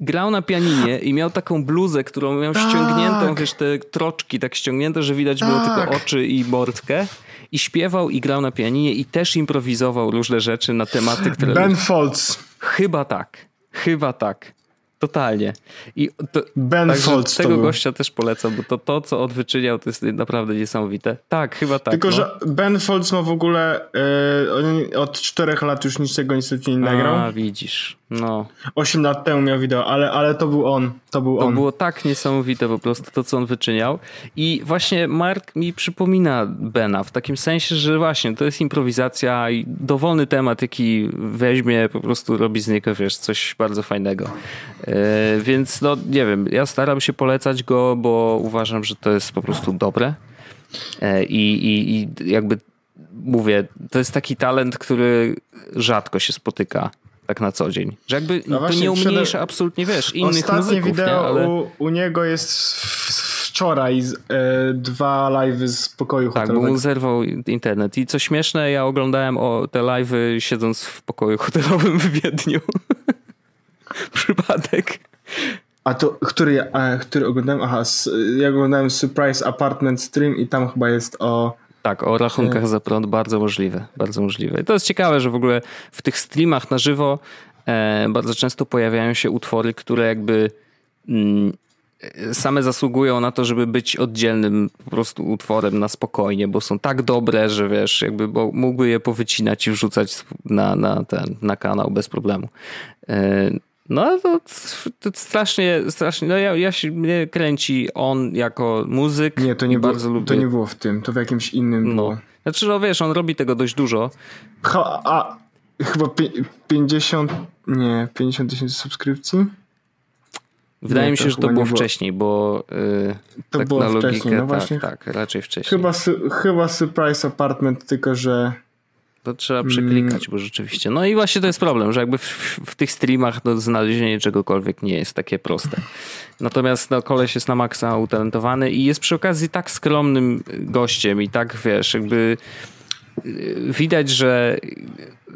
grał na pianinie i miał taką bluzę, którą miał tak. ściągniętą, wiesz, te troczki tak ściągnięte, że widać tak. było tylko tak. oczy i mordkę i śpiewał i grał na pianinie i też improwizował różne rzeczy na tematy, które... Ben Folds. Chyba tak. Chyba tak. Totalnie. I to, ben Folds Tego gościa też polecam, bo to, to, co on wyczyniał, to jest naprawdę niesamowite. Tak, chyba tak. Tylko, no. że Ben Folds ma w ogóle yy, od czterech lat już niczego niestety nie nagrał. A, widzisz. No. Osiem lat temu miał wideo, ale, ale to był on. To, był to on. było tak niesamowite po prostu to, co on wyczyniał. I właśnie Mark mi przypomina Bena w takim sensie, że właśnie to jest improwizacja i dowolny temat, jaki weźmie, po prostu robi z niego, wiesz, coś bardzo fajnego. Yy, więc no, nie wiem, ja staram się polecać go, bo uważam, że to jest po prostu dobre. Yy, I, i, i jakby mówię, to jest taki talent, który rzadko się spotyka tak na co dzień. Że jakby no to nie umniejsza absolutnie, wiesz, innych Ostatnie muzyków. wideo nie? Ale... u, u niego jest wczoraj z, e, dwa live'y z pokoju tak, hotelowego. Tak, bo mu zerwał internet. I co śmieszne, ja oglądałem o te live'y siedząc w pokoju hotelowym w Wiedniu. Przypadek. A to, który, a, który oglądałem? Aha, ja oglądałem Surprise Apartment Stream i tam chyba jest o... Tak, o rachunkach za prąd, bardzo możliwe, bardzo możliwe. I to jest ciekawe, że w ogóle w tych streamach na żywo e, bardzo często pojawiają się utwory, które jakby mm, same zasługują na to, żeby być oddzielnym po prostu utworem na spokojnie, bo są tak dobre, że wiesz, jakby bo mógłby je powycinać i wrzucać na, na, ten, na kanał bez problemu. No to, to strasznie, strasznie, no ja, ja się, mnie kręci on jako muzyk. Nie, to nie, było, bardzo lubię. to nie było w tym, to w jakimś innym no. było. Znaczy, no wiesz, on robi tego dość dużo. Ha, a, chyba 50, nie, 50 tysięcy subskrypcji? Wydaje nie, mi się, że to było wcześniej, bo yy, to tak było na logikę, wcześniej, no tak, właśnie. tak, raczej wcześniej. Chyba, chyba Surprise Apartment, tylko że to trzeba przeklikać, bo rzeczywiście. No i właśnie to jest problem, że jakby w, w, tych streamach no, znalezienie czegokolwiek nie jest takie proste. Natomiast no, koleś jest na maksa utalentowany i jest przy okazji tak skromnym gościem i tak wiesz, jakby y, widać, że,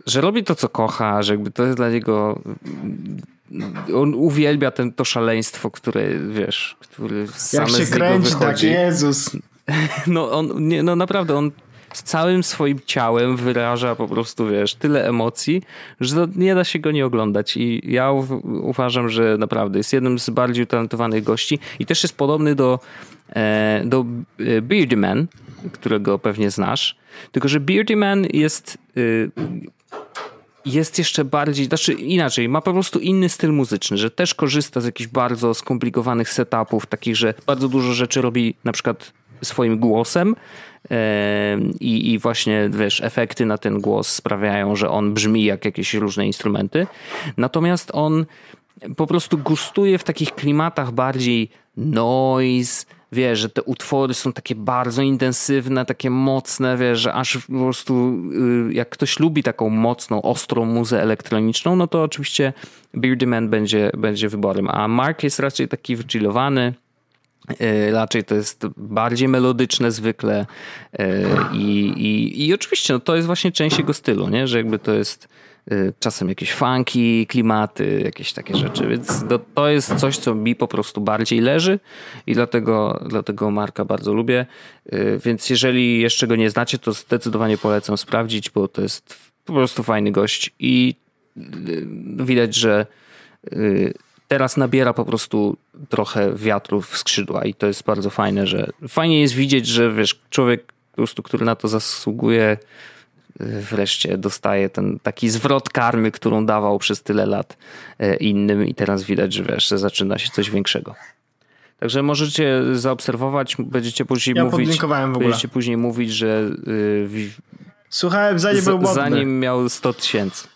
że robi to, co kocha, że jakby to jest dla niego on uwielbia ten, to szaleństwo, które wiesz, który same Jak się z kręci, tak Jezus. No, on, nie, no naprawdę, on z całym swoim ciałem wyraża po prostu, wiesz, tyle emocji, że nie da się go nie oglądać. I ja uważam, że naprawdę jest jednym z bardziej utalentowanych gości i też jest podobny do, e, do e, Beardyman, którego pewnie znasz. Tylko, że Beardyman jest y, jest jeszcze bardziej, znaczy inaczej, ma po prostu inny styl muzyczny, że też korzysta z jakichś bardzo skomplikowanych setupów, takich, że bardzo dużo rzeczy robi na przykład swoim głosem i, i właśnie wiesz, efekty na ten głos sprawiają, że on brzmi jak jakieś różne instrumenty. Natomiast on po prostu gustuje w takich klimatach bardziej noise, wiesz, że te utwory są takie bardzo intensywne, takie mocne, wiesz, że aż po prostu y, jak ktoś lubi taką mocną, ostrą muzę elektroniczną, no to oczywiście Beardy Man będzie, będzie wyborem. A Mark jest raczej taki wychillowany, Raczej to jest bardziej melodyczne zwykle y, i, i, i oczywiście no to jest właśnie część jego stylu, nie? że jakby to jest Y, czasem jakieś funky, klimaty, jakieś takie rzeczy, więc to, to jest coś, co mi po prostu bardziej leży i dlatego, dlatego Marka bardzo lubię, więc jeżeli jeszcze go nie znacie, to zdecydowanie polecam sprawdzić, bo to jest po prostu fajny gość i widać, że teraz nabiera po prostu trochę wiatru w skrzydła i to jest bardzo fajne, że fajnie jest widzieć, że wiesz, człowiek po prostu, który na to zasługuje, wreszcie dostaje ten taki zwrot karmy, którą dawał przez tyle lat e, innym i teraz widać, że wiesz, że zaczyna się coś większego. Także możecie zaobserwować, będziecie później ja mówić. Będziecie później mówić, że. Yy, Słuchałem, zanim był modny. Zanim miał 100 tysięcy.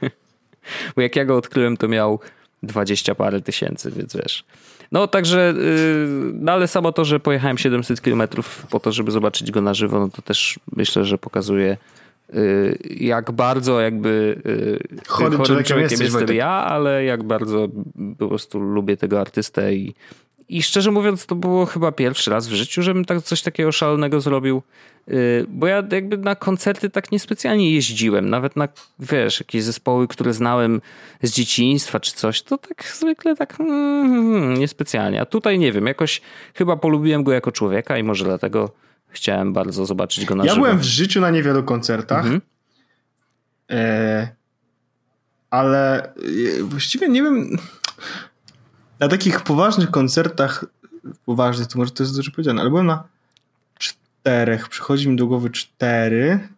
Bo jak ja go odkryłem, to miał 20 parę tysięcy, więc wiesz. No także, yy, no ale samo to, że pojechałem 700 km po to, żeby zobaczyć go na żywo, no to też myślę, że pokazuje yy, jak bardzo jakby yy, chorym, chorym człowiekiem, jestem ja, ale jak bardzo po prostu lubię tego artystę i, i szczerze mówiąc, to było chyba pierwszy raz w życiu, żebym tak coś takiego szalonego zrobił. Y, bo ja jakby na koncerty tak niespecjalnie jeździłem. Nawet na, wiesz, jakieś zespoły, które znałem z dzieciństwa czy coś, to tak zwykle tak mm, niespecjalnie. A tutaj nie wiem, jakoś chyba polubiłem go jako człowieka i może dlatego chciałem bardzo zobaczyć go na ja żywo. Ja byłem w życiu na niewielu koncertach. Mhm. E, ale e, właściwie nie wiem na takich poważnych koncertach, poważnych, to może to jest dużo powiedziane, ale byłem na czterech, przychodzi mi do głowy cztery.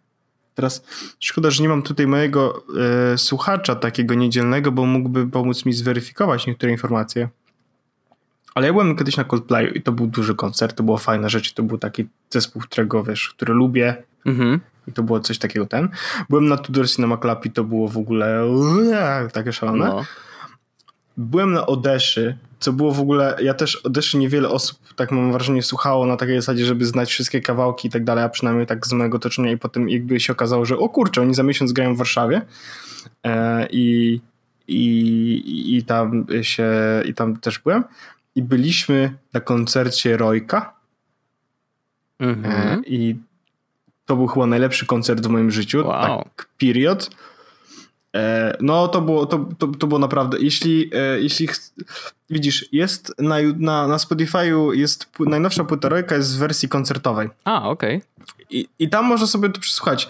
Teraz szkoda, że nie mam tutaj mojego e, słuchacza takiego niedzielnego, bo mógłby pomóc mi zweryfikować niektóre informacje. Ale ja byłem kiedyś na Coldplayu i to był duży koncert, to było fajna rzecz, to był taki zespół, którego wiesz, który lubię mhm. i to było coś takiego ten. Byłem na Tudor Cinema Club i to było w ogóle takie szalone. No. Byłem na Odeszy, co było w ogóle, ja też Odeszy niewiele osób, tak mam wrażenie, słuchało na takiej zasadzie, żeby znać wszystkie kawałki i tak dalej, a przynajmniej tak z mojego otoczenia i potem jakby się okazało, że o kurczę, oni za miesiąc grają w Warszawie e, i, i, i tam się, i tam też byłem i byliśmy na koncercie Rojka mhm. e, i to był chyba najlepszy koncert w moim życiu, wow. tak period no to było, to, to, to było naprawdę, jeśli, e, jeśli widzisz, jest na, na, na Spotify'u jest najnowsza płyta Rojka jest w wersji koncertowej. A, okej. Okay. I, I tam można sobie to przesłuchać,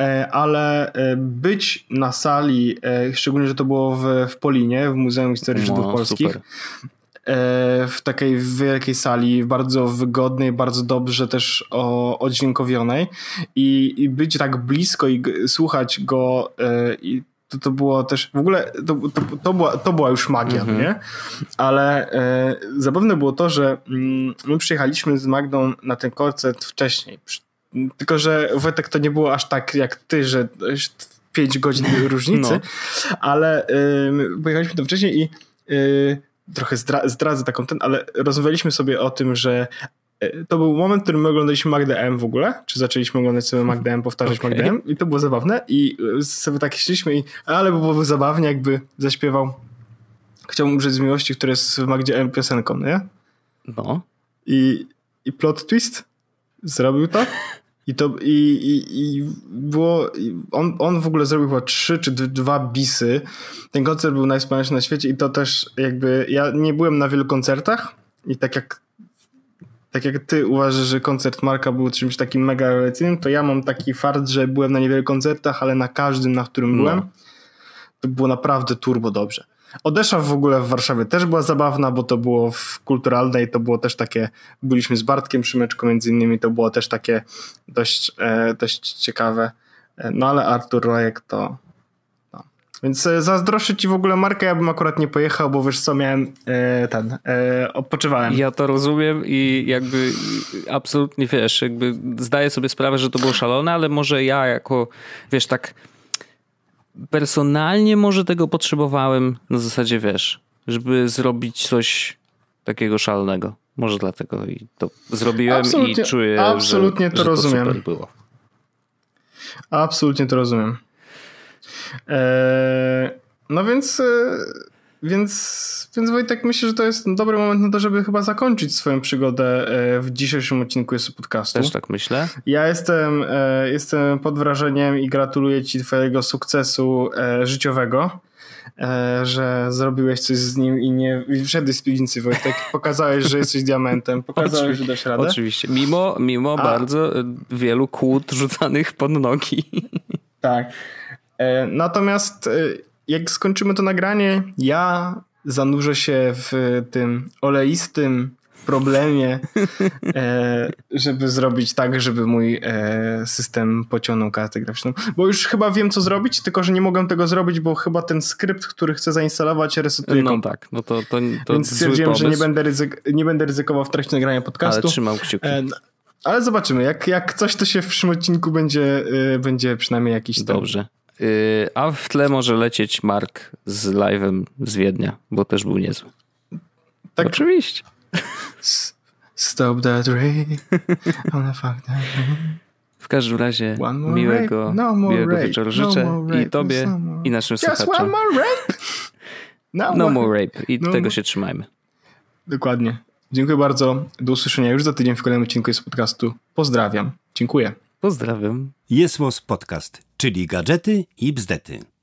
e, ale e, być na sali, e, szczególnie, że to było w, w Polinie, w Muzeum Historii no, Żydów Polskich, super w takiej wielkiej sali, bardzo wygodnej, bardzo dobrze też odźwiękowionej i, i być tak blisko i słuchać go i to, to było też, w ogóle to, to, to, była, to była już magia, mm -hmm. nie? Ale e, zabawne było to, że mm, my przyjechaliśmy z Magdą na ten koncert wcześniej. Tylko, że Wojtek to nie było aż tak jak ty, że 5 godzin różnicy, no. ale e, pojechaliśmy to wcześniej i e, trochę zdra zdradzę taką ten, ale rozmawialiśmy sobie o tym, że to był moment, w którym my oglądaliśmy Magdę M w ogóle, czy zaczęliśmy oglądać sobie Magdę M, powtarzać okay. Magdę M i to było zabawne i e, sobie tak szliśmy i ale by było zabawnie jakby zaśpiewał Chciałbym umrzeć z miłości, które jest w Magdzie M piosenką, nie? No. I, i plot twist zrobił to i to i, i, i było on, on w ogóle zrobił chyba trzy czy dwa bisy. Ten koncert był najwspanialszy na świecie i to też jakby ja nie byłem na wielu koncertach i tak jak tak jak ty uważasz, że koncert Marka był czymś takim mega rewelacyjnym, to ja mam taki fart, że byłem na niewielu koncertach, ale na każdym, na którym no. byłem, to było naprawdę turbo dobrze. Odesza w ogóle w Warszawie też była zabawna, bo to było w kulturalnej, to było też takie, byliśmy z Bartkiem Szymeczką między innymi, to było też takie dość, e, dość ciekawe. E, no ale Artur Rojek to, więc e, zazdroszczę ci w ogóle markę, ja bym akurat nie pojechał, bo wiesz co, miałem e, ten, e, odpoczywałem. Ja to rozumiem i jakby absolutnie wiesz, jakby zdaję sobie sprawę, że to było szalone, ale może ja jako, wiesz, tak personalnie może tego potrzebowałem na zasadzie, wiesz, żeby zrobić coś takiego szalonego. Może dlatego i to zrobiłem absolutnie, i czuję, absolutnie że, to że rozumiem. To super było. Absolutnie to rozumiem. Eee, no więc, e, więc, więc Wojtek, myślę, że to jest dobry moment na to, żeby chyba zakończyć swoją przygodę e, w dzisiejszym odcinku jest podcastu. Też tak myślę. Ja jestem, e, jestem pod wrażeniem i gratuluję ci twojego sukcesu życiowego że zrobiłeś coś z nim i nie wszedłeś z piwnicy, Wojtek. Pokazałeś, że jesteś diamentem. Pokazałeś, że dasz radę. Oczywiście. Mimo, mimo bardzo wielu kłód rzucanych pod nogi. Tak. E, natomiast e, jak skończymy to nagranie, ja zanurzę się w tym oleistym problemie, e, żeby zrobić tak, żeby mój system pociągnął kartę graficzną. Bo już chyba wiem, co zrobić, tylko że nie mogę tego zrobić, bo chyba ten skrypt, który chcę zainstalować, resetuje No tak, no to, to, to Więc stwierdziłem, że nie będę, ryzyk, nie będę ryzykował w trakcie nagrania podcastu. Ale trzymał kciuki. Ale zobaczymy, jak, jak coś, to się w przyszłym odcinku będzie, będzie przynajmniej jakiś... Dobrze. Y, a w tle może lecieć Mark z live'em z Wiednia, bo też był niezły. Tak. Oczywiście. Stop that rain. fuck that rain. W każdym razie miłego, no miłego wieczoru życzę no i tobie i naszym Just słuchaczom. One more rape. No, no more rape i no tego się trzymajmy. Dokładnie. Dziękuję bardzo. Do usłyszenia już za tydzień w kolejnym odcinku z podcastu. Pozdrawiam. Dziękuję. Pozdrawiam. Jest Podcast, czyli gadżety i bzdety.